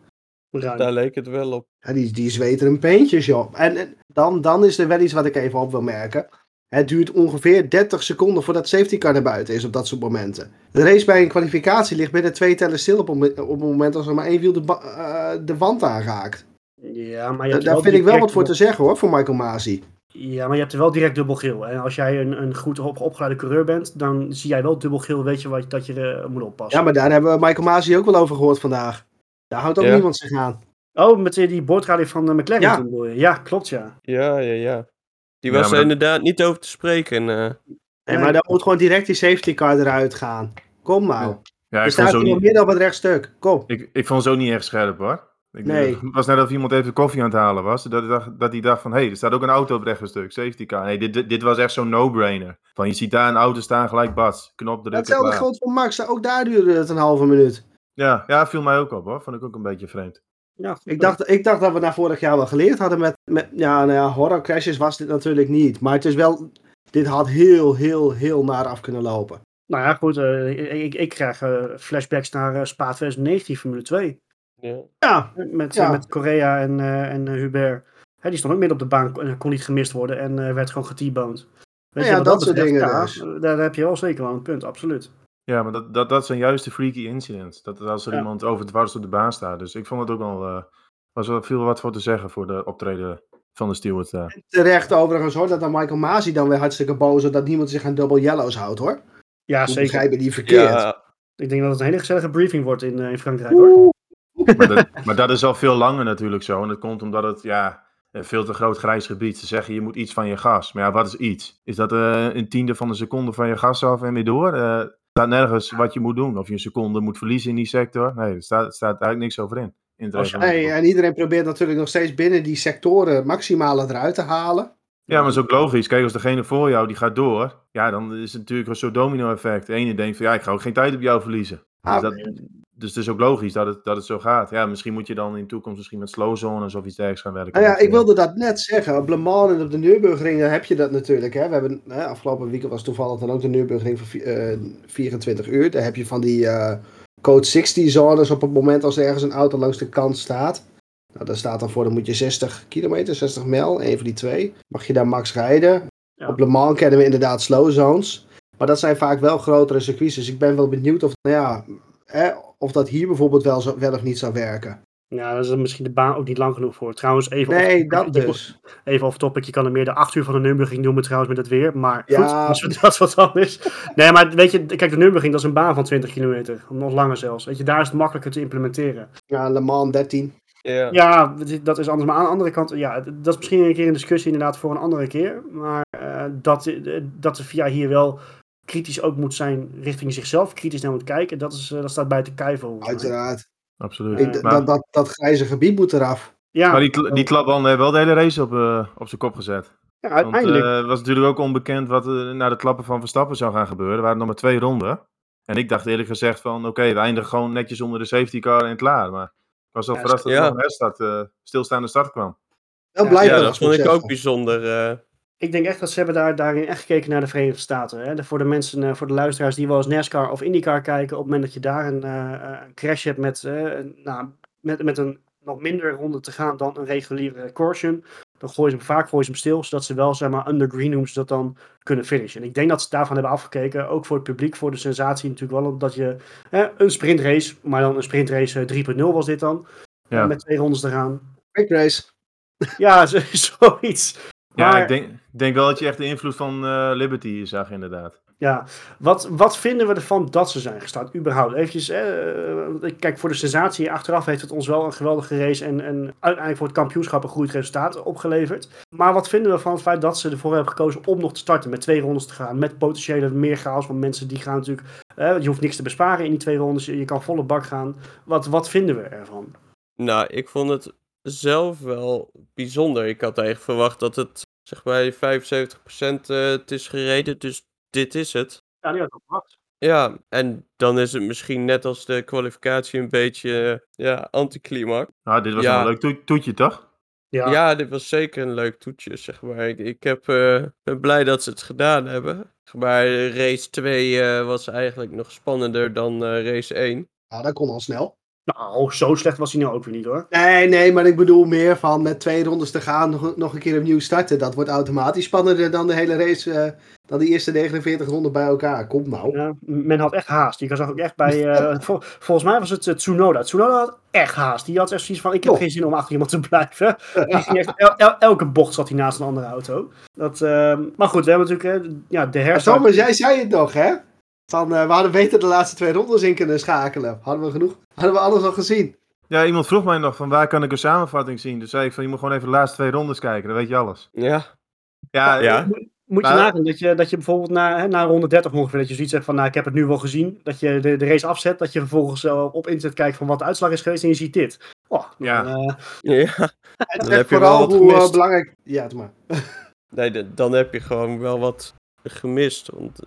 Ruim. Daar leek het wel op. Ja, die, die zweten een peentjes, joh. En, en dan, dan is er wel iets wat ik even op wil merken. Het duurt ongeveer 30 seconden voordat safety car naar buiten is op dat soort momenten. De race bij een kwalificatie ligt binnen twee tellen stil op, op het moment als er maar één wiel de, eh, de wand aanraakt. Ja, maar je hebt daar er vind ik wel wat voor te zeggen hoor, voor Michael Masi. Ja, maar je hebt er wel direct dubbel geel. En als jij een, een goed op, opgeleide coureur bent, dan zie jij wel dubbel geel, weet je wat, dat je er moet oppassen. Ja, maar daar hebben we Michael Masi ook wel over gehoord vandaag. Daar houdt ook Ja. niemand zich aan. Oh, met die, die boordradio van eh, McLaren Ja. toen bedoel je? Ja, klopt ja. Ja, ja, ja. Die Ja, was maar er inderdaad niet over te spreken. eh. Nee, Nee. maar dan moet gewoon direct die safety car eruit gaan. Kom nou. Ja, er ik vond, staat zo hier nog niet, midden op het rechtstuk. Kom. ik, ik vond zo niet echt scherp hoor. Ik, Nee. Het was net of iemand even koffie aan het halen was. Dat hij dacht, dat hij dacht van, hé, hey, er staat ook een auto op het rechte stuk, safety car. Nee, dit, dit, dit was echt zo'n no-brainer. Van, je ziet daar een auto staan, gelijk bas, knop drukken, Hetzelfde groot voor Max. Ook daar duurde het een halve minuut. Ja, ja, viel mij ook op hoor. Vond ik ook een beetje vreemd. ja Ik dacht, ik dacht dat we na vorig jaar wel geleerd hadden met, met ja, nou ja, horror crashes was dit natuurlijk niet. Maar het is wel, dit had heel, heel, heel naar af kunnen lopen. Nou ja, goed. eh, ik, ik krijg eh, flashbacks naar eh, Spa 2019, Formule 2. Ja. Ja, Met, Ja. met Correa en, eh, en eh, Hubert. Hè, die stond ook midden op de baan en kon niet gemist worden en eh, werd gewoon getie-boned. Weet Ja, je, wat dat soort dingen ja, dus. Daar heb je wel zeker wel een punt, absoluut. Ja, maar dat, dat, dat zijn juist de freaky incidents. Dat als er Ja. iemand over dwars op de baan staat. Dus ik vond het ook wel, eh was wel veel wat voor te zeggen voor de optreden van de steward. eh. terecht overigens hoor, dat dan Michael Masi dan weer hartstikke boos is dat niemand zich aan double yellows houdt hoor. Ja, zeker. begrijp je niet verkeerd. Ja, Ik denk dat het een hele gezellige briefing wordt in, in Frankrijk hoor. Maar, dat, maar dat is al veel langer natuurlijk zo. En dat komt omdat het ja, een veel te groot grijs gebied. Ze zeggen je moet iets van je gas. Maar ja, wat is iets? Is dat eh, een tiende van een seconde van je gas af en weer door? Er staat nergens wat je moet doen. Of je een seconde moet verliezen in die sector. Nee, er staat, staat eigenlijk niks over in. in. Nee, en iedereen probeert natuurlijk nog steeds binnen die sectoren maximale eruit te halen. Ja, maar dat is ook logisch. Kijk, als degene voor jou die gaat door, ja, dan is het natuurlijk een soort domino-effect. De ene denkt van ja, ik ga ook geen tijd op jou verliezen. Dus, Ah, dat, dus het is ook logisch dat het, dat het zo gaat. Ja, misschien moet je dan in de toekomst misschien met slow zones of iets dergelijks gaan werken. Nou ja, ik wilde dat net zeggen. Op Le Mans en op de Nürburgring heb je dat natuurlijk. Hè. We hebben, hè, afgelopen weekend was toevallig dan ook de Nürburgring van eh, 24 uur. Daar heb je van die eh, code 60 zones op het moment als er ergens een auto langs de kant staat. Nou, daar staat dan voor, dan moet je 60 kilometer, 60 mijl, een van die twee. Mag je daar max rijden. Ja. Op Le Mans kennen we inderdaad slow zones. Maar dat zijn vaak wel grotere circuits. Dus ik ben wel benieuwd of, nou ja, hè, of dat hier bijvoorbeeld wel, zo, wel of niet zou werken. Ja, daar is er misschien de baan ook niet lang genoeg voor. Trouwens, even Nee, off- dat je- dus. Even off topic, je kan er meer de 8 uur van de Nürburgring noemen trouwens met het weer. Maar goed, Ja. (laughs) dat, is, dat is wat anders. Nee, maar weet je, kijk, de Nürburgring dat is een baan van 20 kilometer. Nog langer zelfs. Weet je, daar is het makkelijker te implementeren. Ja, Le Mans 13. ja. Dat is anders. Maar aan de andere kant, ja, dat is misschien een keer een discussie inderdaad voor een andere keer. Maar eh, dat, eh, dat de VIA hier wel kritisch ook moet zijn richting zichzelf, kritisch naar moet kijken, dat, is, eh, dat staat buiten mij. Uiteraard. Absoluut. Ik- maar, dat, dat, dat grijze gebied moet eraf. Ja, maar die, die klapband heeft wel de hele race op, eh, op zijn kop gezet. ja, uiteindelijk. eh, het was natuurlijk ook onbekend wat er na de klappen van Verstappen zou gaan gebeuren. Er waren nog maar twee ronden. En ik dacht eerlijk gezegd van, oké, we eindigen gewoon netjes onder de safety car en klaar. Maar ik was wel Ja, verrast dat er ja. nog een eh, stilstaande start kwam. Wel Ja, blij Ja, dat vond ik ook bijzonder. Ik denk echt dat ze hebben daar, daarin echt gekeken naar de Verenigde Staten. Hè? De- voor de mensen, eh, voor de luisteraars die wel eens NASCAR of IndyCar kijken, op het moment dat je daar een, eh, eh, een crash hebt met, eh, een- nou, met, met een nog minder ronde te gaan dan een reguliere caution, dan gooien ze hem vaak gooien ze hem stil, zodat ze wel, zeg maar, under green noemen ze dat dan, kunnen finishen. En ik denk dat ze daarvan hebben afgekeken, ook voor het publiek, voor de sensatie natuurlijk wel, dat je hè, een sprintrace, maar dan een sprintrace eh, 3.0 was dit dan, Ja. met twee rondes te gaan. Quick race. Ja, (laughs) zo- zoiets. Ja, Maar- ik denk, denk wel dat je echt de invloed van eh, Liberty zag, inderdaad. Ja, wat, wat vinden we ervan dat ze zijn gestart, überhaupt? Eventjes, eh, kijk, voor de sensatie achteraf heeft het ons wel een geweldige race en, en uiteindelijk voor het kampioenschap een goed resultaat opgeleverd. Maar wat vinden we van het feit dat ze ervoor hebben gekozen om nog te starten met twee rondes te gaan, met potentiële meer chaos, want mensen die gaan natuurlijk, eh, je hoeft niks te besparen in die twee rondes, je je kan volle bak gaan. Wat, wat vinden we ervan? Nou, ik vond het zelf wel bijzonder. Ik had eigenlijk verwacht dat het, zeg maar, 75% eh, het is gereden, dus dit is het. Ja, die had ik verwacht. Ja, en dan is het misschien net als de kwalificatie een beetje, eh, ja, anticlimax. Nou, dit was Ja. wel een leuk toe- toetje, toch? Ja, Ja. dit was zeker een leuk toetje, zeg maar. Ik, ik heb, eh, ben blij dat ze het gedaan hebben. Zeg Maar race 2 eh, was eigenlijk nog spannender dan eh, race 1. Ja, dat kon al snel. Nou, zo slecht was hij nou ook weer niet hoor. Nee, nee, maar ik bedoel meer van met twee rondes te gaan, nog, nog een keer opnieuw starten. Dat wordt automatisch spannender dan de hele race, eh, dan die eerste 49 ronden bij elkaar. Kom nou. Ja, men had echt haast. Je zag ook echt bij. eh, vol- volgens mij was het eh, Tsunoda. Tsunoda had echt haast. Die had echt zoiets van: ik heb Oh. geen zin om achter iemand te blijven. (laughs) Die ging echt, el- el- elke bocht zat hij naast een andere auto. Dat, ehm, maar goed, we hebben natuurlijk. ja, de herstart. Thomas, jij zei het nog, hè? Van, eh, we hadden beter de laatste twee rondes in kunnen schakelen. Hadden we genoeg? Hadden we alles al gezien? Ja, iemand vroeg mij nog van waar kan ik een samenvatting zien? Dus zei ik van je moet gewoon even de laatste twee rondes kijken, dan weet je alles. Ja, Ja, Ja. Moet je Maar- nagaan dat je, dat je bijvoorbeeld na, hè, na ronde 30 ongeveer, dat je zoiets zegt van, nou, ik heb het nu wel gezien. Dat je de, de race afzet, dat je vervolgens eh, op internet kijkt van wat de uitslag is geweest en je ziet dit. Oh, Ja. dan, eh, ja. Het Dan heb je wel vooral wat hoe eh, gemist. belangrijk... Ja, doe maar. Nee, dan heb je gewoon wel wat gemist. Want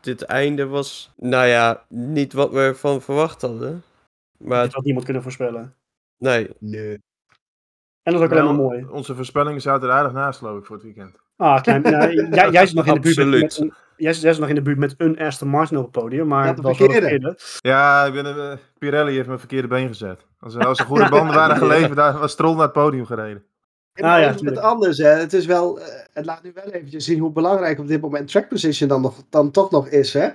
dit einde was, nou ja, niet wat we ervan verwacht hadden. Maar dat had niemand kunnen voorspellen. nee, Nee. En dat is ook maar mooi. Onze voorspellingen zaten er aardig naast, geloof ik, voor het weekend. Ah, klein, nou, (laughs) jij, jij zit nog in de buurt met, Absoluut. met een, jij, zit- jij zit nog in de buurt met een Aston Martin op het podium, maar Ja, dat was verkeerde. Ja, ik ben, eh, Pirelli heeft mijn verkeerde been gezet. Als, er- als er goede banden waren (laughs) geleverd, daar was Stroll naar het podium gereden. En Ah, maar ja, het anders, hè. Het is wel... eh, het laat nu wel eventjes zien hoe belangrijk op dit moment track position dan, nog, dan toch nog is, hè?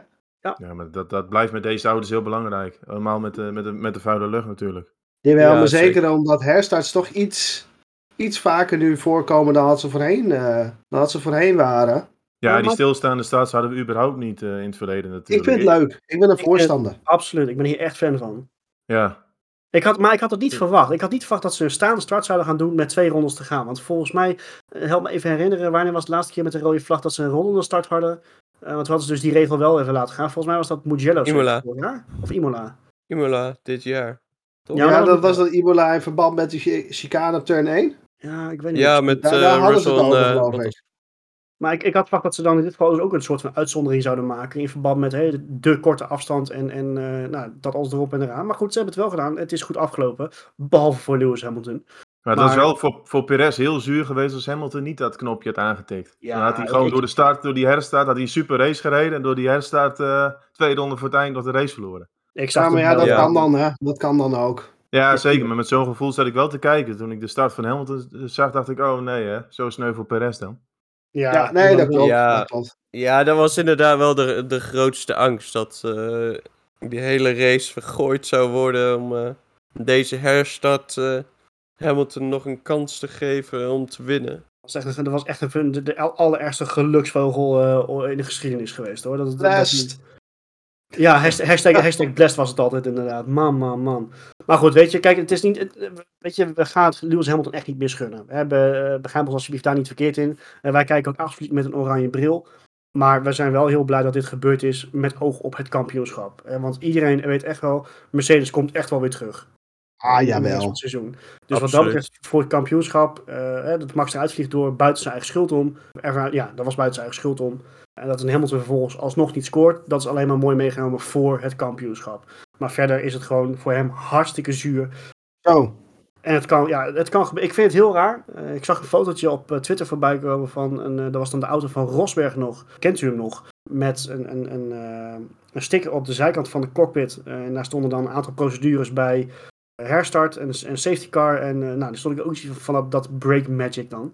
Ja, maar dat, dat blijft met deze auto's heel belangrijk. Helemaal met de, met de, met de vuile lucht natuurlijk. Jawel, Ja, maar zeker, zeker. omdat herstarts toch iets, iets vaker nu voorkomen dan had ze voorheen, eh, dan had ze voorheen waren. Ja, Ja, die stilstaande starts hadden we überhaupt niet eh, in het verleden natuurlijk. Ik vind het leuk. Ik ben een Ik, voorstander. Absoluut, ik ben hier echt fan van. Ja, Ik had, maar ik had het niet verwacht. Ik had niet verwacht dat ze een staande start zouden gaan doen met twee rondes te gaan. Want volgens mij, eh, help me even herinneren, wanneer was het laatste keer met de rode vlag dat ze een rollende start hadden? Eh, want we hadden dus die regel wel even laten gaan. Volgens mij was dat Mugello. Imola. vorig jaar. Of Imola. Imola dit jaar. Toch? Ja, dat was dat Ebola in verband met de chi- chicane op turn 1. Ja, ik weet niet. Ja, met Daar, eh, daar hadden ze Russell het Maar ik, ik had verwacht dat ze dan in dit geval dus ook een soort van uitzondering zouden maken. In verband met hè, de korte afstand en, en eh, nou, dat alles erop en eraan. Maar goed, ze hebben het wel gedaan. Het is goed afgelopen. Behalve voor Lewis Hamilton. maar het was Maar- wel voor, voor Perez heel zuur geweest als Hamilton niet dat knopje had aangetikt. Ja, Dan had hij gewoon ik- door de start, door die herstart, had hij een super race gereden. En door die herstart eh twee ronden voor het eind nog de race verloren. Ik zag Ja, maar ja, dat Ja. kan dan, hè. Dat kan dan ook. Ja, zeker. Maar met zo'n gevoel zat ik wel te kijken. Toen ik de start van Hamilton zag, dacht ik, oh nee hè, zo sneu voor Perez dan. Ja, Ja, nee, dat klopt. Ja. Dat klopt. Ja, dat was inderdaad wel de, de grootste angst. Dat eh, die hele race vergooid zou worden om eh, deze herstart eh, Hamilton nog een kans te geven om te winnen. Dat was echt, dat was echt een, de, de allerergste geluksvogel eh, in de geschiedenis geweest hoor. Dat, dat- dat-. Ja, hashtag, hashtag, hashtag blessed was het altijd inderdaad. Man, man, man. Maar goed, weet je, kijk, het is niet. het- weet je, we gaan het Lewis Hamilton echt niet misgunnen. We hebben, eh, begrijp ons alsjeblieft daar niet verkeerd in. En wij kijken ook absoluut met een oranje bril. Maar we zijn wel heel blij dat dit gebeurd is met oog op het kampioenschap. Eh, Want iedereen weet echt wel, Mercedes komt echt wel weer terug. Ah, jawel. het seizoen. Dus wat dat betreft voor het kampioenschap, eh, hè, dat Max eruit vliegt door buiten zijn eigen schuld om. Erva- ja, dat was buiten zijn eigen schuld om. En dat een Hamilton vervolgens alsnog niet scoort, dat is alleen maar mooi meegenomen voor het kampioenschap. Maar verder is het gewoon voor hem hartstikke zuur. Zo. En het kan, ja, het kan gebeuren. Ik vind het heel raar. Eh, ik zag een fotootje op eh, Twitter voorbij komen van, een, dat was dan de auto van Rosberg nog. Kent u hem nog? Met een, een, een, een sticker op de zijkant van de cockpit. En daar stonden dan een aantal procedures bij. herstart en safety car. En uh, nou, daar stond ik ook iets van, dat break magic dan.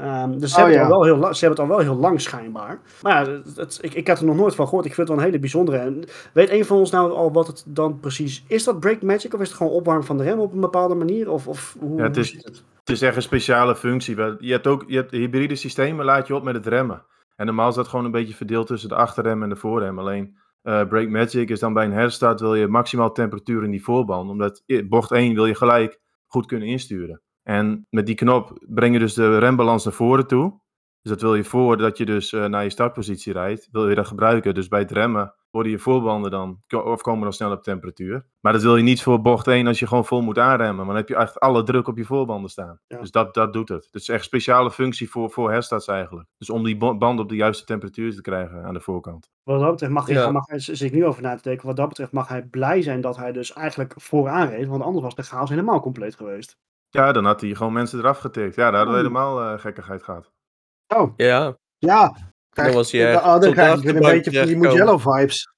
Ehm, dus ze, Oh, hebben ja. het al wel heel lang, ze hebben het al wel heel lang schijnbaar. Maar ja, het, het- ik, ik had er nog nooit van gehoord. Ik vind het wel een hele bijzondere. En weet een van ons nou al wat het dan precies is? dat Break Magic of is het gewoon opwarmen van de rem op een bepaalde manier? Of, of hoe, Ja, het is- het? Het is echt een speciale functie. Je hebt ook je hebt hybride systemen, laat je op met het remmen. En normaal is dat gewoon een beetje verdeeld tussen de achterrem en de voorrem. Alleen eh Break Magic is dan bij een herstart wil je maximaal temperatuur in die voorband. Omdat bocht 1 wil je gelijk goed kunnen insturen. En met die knop breng je dus de rembalans naar voren toe. Dus dat wil je voordat je dus eh, naar je startpositie rijdt, wil je dat gebruiken. Dus bij het remmen worden je voorbanden dan, of komen dan snel op temperatuur. Maar dat wil je niet voor bocht 1 als je gewoon vol moet aanremmen. Maar dan heb je echt alle druk op je voorbanden staan. Ja. Dus dat, dat doet het. Het is echt een speciale functie voor, voor herstarts eigenlijk. Dus om die bo- band op de juiste temperatuur te krijgen aan de voorkant. Wat dat betreft mag hij, Ja. mag, hij- zit ik nu over na te denken. Wat dat betreft mag hij blij zijn dat hij dus eigenlijk vooraan reed. Want anders was de chaos helemaal compleet geweest. Ja, dan had hij gewoon mensen eraf getikt. Ja, daar hadden we Oeh. helemaal eh, gekkigheid gehad. Oh, Ja, ja. dan was hij de, echt oh, dan tot de krijg ik weer een achterbank beetje van die terechtgekomen. Mugello-vibes.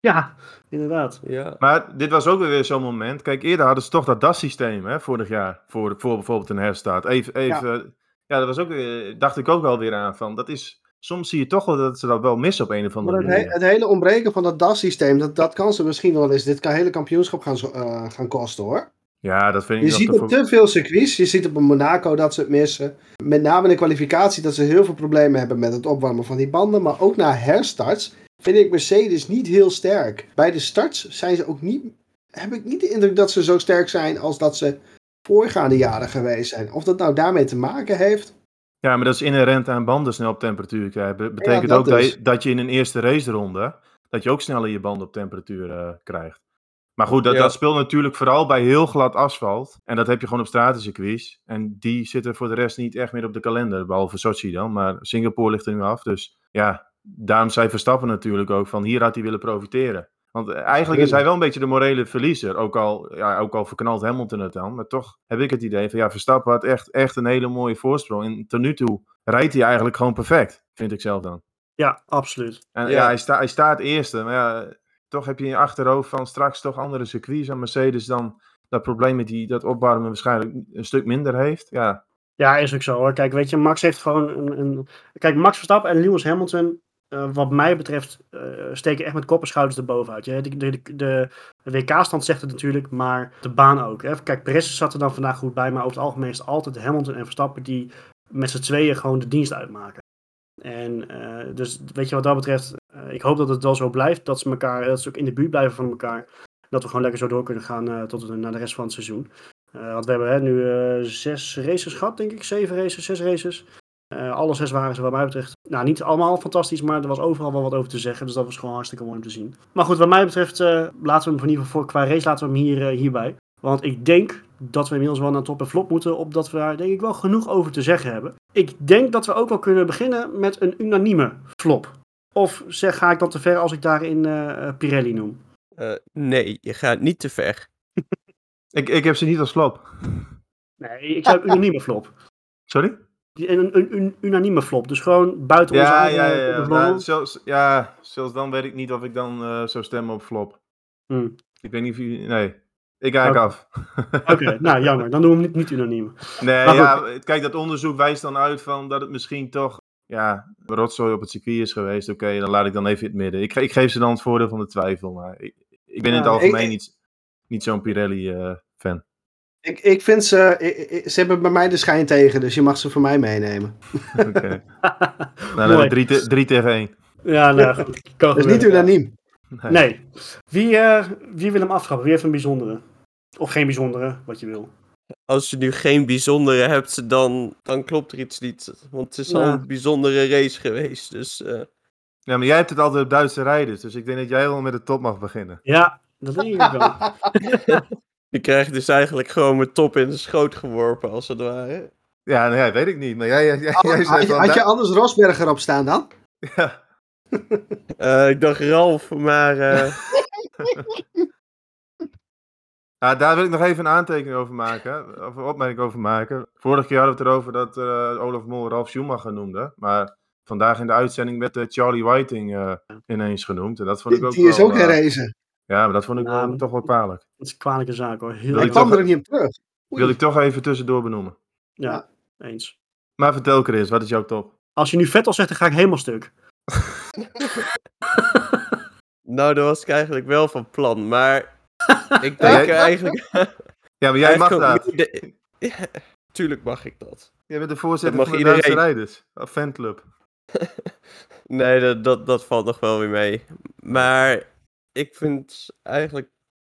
Ja, inderdaad. Ja, Maar dit was ook weer zo'n moment. Kijk, eerder hadden ze toch dat DAS-systeem, hè, vorig jaar. Voor, voor bijvoorbeeld een herstart. Even, even, ja. dat was ook weer, dacht ik ook wel weer aan van. Dat is, soms zie je toch wel dat ze dat wel missen op een of andere manier. he- het hele ontbreken van dat DAS-systeem, dat, dat kan ze misschien wel eens dit kan hele kampioenschap gaan, zo- eh, gaan kosten hoor. Ja, dat vind ik Je ziet op te veel circuits, je ziet op een Monaco dat ze het missen. Met name in de kwalificatie dat ze heel veel problemen hebben met het opwarmen van die banden. Maar ook na herstarts vind ik Mercedes niet heel sterk. Bij de starts zijn ze ook niet, heb ik niet de indruk dat ze zo sterk zijn als dat ze voorgaande jaren geweest zijn. Of dat nou daarmee te maken heeft. Ja, maar dat is inherent aan banden snel op temperatuur krijgen. Be- betekent dat ook dat je, dat je in een eerste raceronde, dat je ook sneller je banden op temperatuur eh, krijgt. Maar goed, dat, Ja. dat speelt natuurlijk vooral bij heel glad asfalt. En dat heb je gewoon op stratencircuits. En die zitten voor de rest niet echt meer op de kalender, behalve Sochi dan. Maar Singapore ligt er nu af, dus ja, daarom zei Verstappen natuurlijk ook van hier had hij willen profiteren. Want eigenlijk is hij wel een beetje de morele verliezer. Ook al, ja, ook al verknalt Hamilton het dan. Maar toch heb ik het idee van ja, Verstappen had echt, echt een hele mooie voorsprong. En tot nu toe rijdt hij eigenlijk gewoon perfect. Vind ik zelf dan. Ja, absoluut. En ja, Ja. hij, sta, hij staat eerste. Maar ja, toch heb je in je achterhoofd van straks toch andere circuits aan Mercedes dan dat probleem met die, dat opwarmen waarschijnlijk een stuk minder heeft. Ja, Ja, is ook zo hoor. Kijk, weet je, Max heeft gewoon een. een... Kijk, Max Verstappen en Lewis Hamilton, eh, wat mij betreft, eh, steken echt met kop en schouders erbovenuit. De, de, de WK-stand zegt het natuurlijk, maar de baan ook. Hè. Kijk, Perez zat er dan vandaag goed bij, maar over het algemeen is het altijd Hamilton en Verstappen die met z'n tweeën gewoon de dienst uitmaken. En eh, dus weet je wat dat betreft, eh, ik hoop dat het wel zo blijft, dat ze, elkaar, dat ze ook in de buurt blijven van elkaar. Dat we gewoon lekker zo door kunnen gaan eh, tot naar de rest van het seizoen. Want we hebben hè, nu zes races gehad, denk ik. Zeven races, zes races. Alle zes waren ze wat mij betreft, nou niet allemaal fantastisch, maar er was overal wel wat over te zeggen. Dus dat was gewoon hartstikke mooi om te zien. Maar goed, wat mij betreft laten we hem in ieder geval voor qua race laten we hem hier, hierbij. Want ik denk dat we inmiddels wel naar top en flop moeten, opdat we daar denk ik wel genoeg over te zeggen hebben. Ik denk dat we ook wel kunnen beginnen met een unanieme flop. Of zeg, ga ik dan te ver als ik daarin uh, Pirelli noem? Uh, nee, je gaat niet te ver. (laughs) ik, ik heb ze niet als flop. Nee, ik zou unanieme flop. Sorry? Een, een, een, unanieme flop. Dus gewoon buiten ja, onze ja, ja, ja. Nou, zelfs, ja, zelfs dan weet ik niet of ik dan uh, zou stemmen op flop. Hmm. Ik weet niet of jullie... Nee, ik haak okay. af. Oké, okay, (laughs) nou jammer. Dan doen we hem niet, niet unaniem. Nee, ja, kijk, dat onderzoek wijst dan uit van dat het misschien toch ja, rotzooi op het circuit is geweest. Oké, okay, dan laat ik dan even in het midden. Ik, ik, geef ze dan het voordeel van de twijfel, maar ik, ik ben ja, in het algemeen ik, niet, niet zo'n Pirelli-fan. Ik, ik vind ze, ik, ze hebben bij mij de schijn tegen, dus je mag ze voor mij meenemen. Oké. Okay. (laughs) nou, dan 3 te, drie tegen 1. Ja, nou goed. Dat is niet unaniem. Nee. nee. Wie, uh, wie wil hem aftrappen? Wie heeft een bijzondere? Of geen bijzondere, wat je wil. Als je nu geen bijzondere hebt, dan, dan klopt er iets niet. Want het is ja. al een bijzondere race geweest. Dus, uh... Ja, maar jij hebt het altijd op Duitse rijders. Dus ik denk dat jij wel met de top mag beginnen. Ja, dat denk ik wel. (laughs) je krijgt dus eigenlijk gewoon mijn top in de schoot geworpen, als het ware. Ja, nou ja, weet ik niet. Maar jij, jij, jij had, je, had je anders Rosberg erop staan dan? (laughs) Ja. Uh, (laughs) ik dacht Ralf, maar... Uh... (laughs) Ja, daar wil ik nog even een aantekening over maken, of een opmerking over maken. Vorige keer hadden we het erover dat uh, Olaf Mol Ralf Schumacher noemde, maar vandaag in de uitzending werd uh, Charlie Whiting uh, ineens genoemd. En dat vond ik ook Die, die is wel, ook herrezen. Ja, maar dat vond ik wel, toch wel kwalijk. Dat is een kwalijke zaak hoor. Heel Hij kwam er niet op terug. Wil ik toch even tussendoor benoemen. Ja, ja. eens. Maar vertel Chris, wat is jouw top? Als je nu Vettel zegt, dan ga ik helemaal stuk. (laughs) Nou, daar was ik eigenlijk wel van plan, maar ik denk jij- eigenlijk... (laughs) Ja, maar jij mag dat. Ja, (laughs) tuurlijk mag ik dat. Jij bent de voorzitter Dat van de Duitse iedereen. rijders. Of fanclub. Nee, dat, dat, dat valt nog wel weer mee. Maar ik vind eigenlijk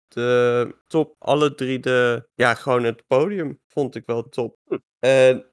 de top, alle drie de, ja, gewoon het podium vond ik wel top. En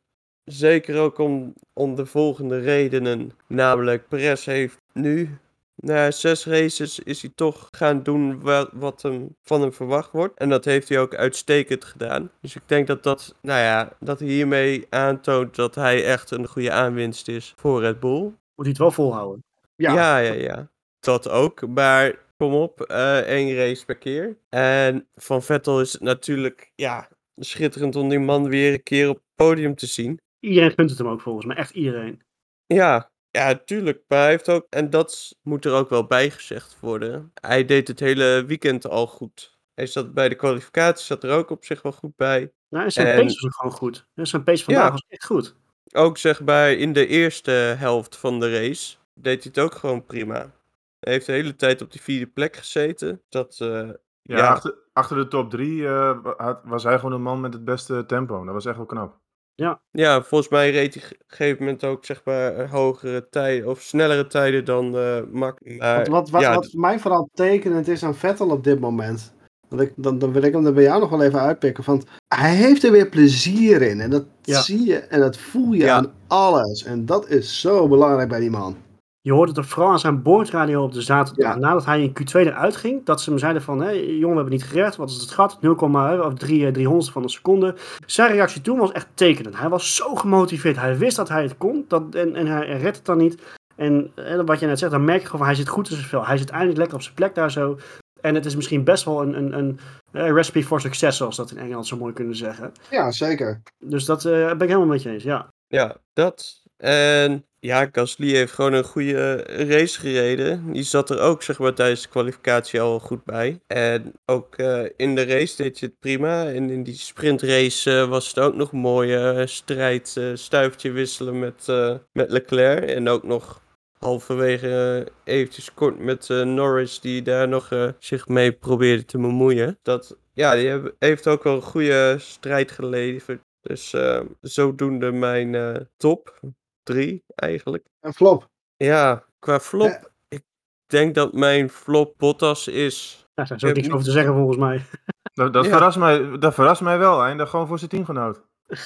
zeker ook om, om de volgende redenen. Namelijk, Perez heeft nu, na zes races, is hij toch gaan doen wat, hem, van hem verwacht wordt. En dat heeft hij ook uitstekend gedaan. Dus ik denk dat dat, nou ja, dat hij hiermee aantoont dat hij echt een goede aanwinst is voor Red Bull. Moet hij het wel volhouden. Ja, Ja, ja, ja. Dat ook. Maar kom op, eh één race per keer. En van Vettel is het natuurlijk, ja, schitterend om die man weer een keer op het podium te zien. Iedereen gunt het hem ook volgens mij. Echt iedereen. Ja, ja, tuurlijk. Maar hij heeft ook, en dat moet er ook wel bij gezegd worden. Hij deed het hele weekend al goed. Hij zat bij de kwalificatie, zat er ook op zich wel goed bij. Nou, en zijn En- pace was ook gewoon goed. En zijn pace vandaag Ja. was echt goed. Ook zeg maar in de eerste helft van de race deed hij het ook gewoon prima. Hij heeft de hele tijd op die vierde plek gezeten. Dat, eh, Ja, Ja. Achter, achter de top drie eh, was hij gewoon de man met het beste tempo. Dat was echt wel knap. Ja, volgens mij reed hij op een gegeven moment ook zeg maar hogere tijden of snellere tijden dan eh. Maar, Wat, wat, wat, ja, wat voor mij vooral tekenend is aan Vettel op dit moment. Dat ik, dan, dan wil ik hem er bij jou nog wel even uitpikken. Want hij heeft er weer plezier in. En dat Ja. zie je en dat voel je Ja. aan alles. En dat is zo belangrijk bij die man. Je hoorde het ook vooral aan zijn boordradio op de zaterdag. Ja. Nadat hij in Q2 eruit ging, dat ze hem zeiden van... Hé, jongen, we hebben niet gered. Wat is het gat? 0,3 of 3 300 van een seconde. Zijn reactie toen was echt tekenend. Hij was zo gemotiveerd. Hij wist dat hij het kon. Dat, en, en hij redt het dan niet. En, en wat je net zegt, dan merk je gewoon... Hij zit goed in zijn vel. Hij zit eindelijk lekker op zijn plek daar zo. En het is misschien best wel een, een, een, eh, recipe for success, zoals dat in Engeland zo mooi kunnen zeggen. Ja, zeker. Dus dat eh, ben ik helemaal met je eens, ja. ja, dat. En ja, Gasly heeft gewoon een goede race gereden. Die zat er ook zeg maar tijdens de kwalificatie al goed bij. En ook eh, in de race deed je het prima. En in die sprintrace eh, was het ook nog een mooie strijd. eh stuiftje wisselen met, eh, met Leclerc. En ook nog halverwege eh, eventjes kort met eh, Norris die daar nog eh, zich mee probeerde te bemoeien. Dat, ja, die heeft ook wel een goede strijd geleverd. Dus eh, zodoende mijn eh, top 3 eigenlijk. En flop. Ja, qua flop. Ja. Ik denk dat mijn flop Bottas is. Daar is Ik ook niks niet- over te zeggen volgens mij. Dat, dat, Ja. verrast, mij, dat verrast mij wel. Hij dat gewoon voor zijn teamgenoot. (laughs)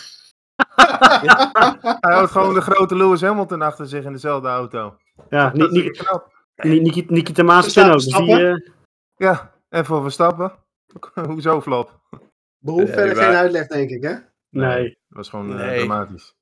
Hij houdt gewoon de grote Lewis Hamilton achter zich in dezelfde auto. Ja, Dat Ni- is Ni- knap. Ni- Niki- Nikita Verstappen, ook. Dus die, eh, Ja, en voor Verstappen. (laughs) Hoezo flop? Behoeft Nee, verder maar- geen uitleg, denk ik, hè? nee, Dat was gewoon eh, Nee. dramatisch.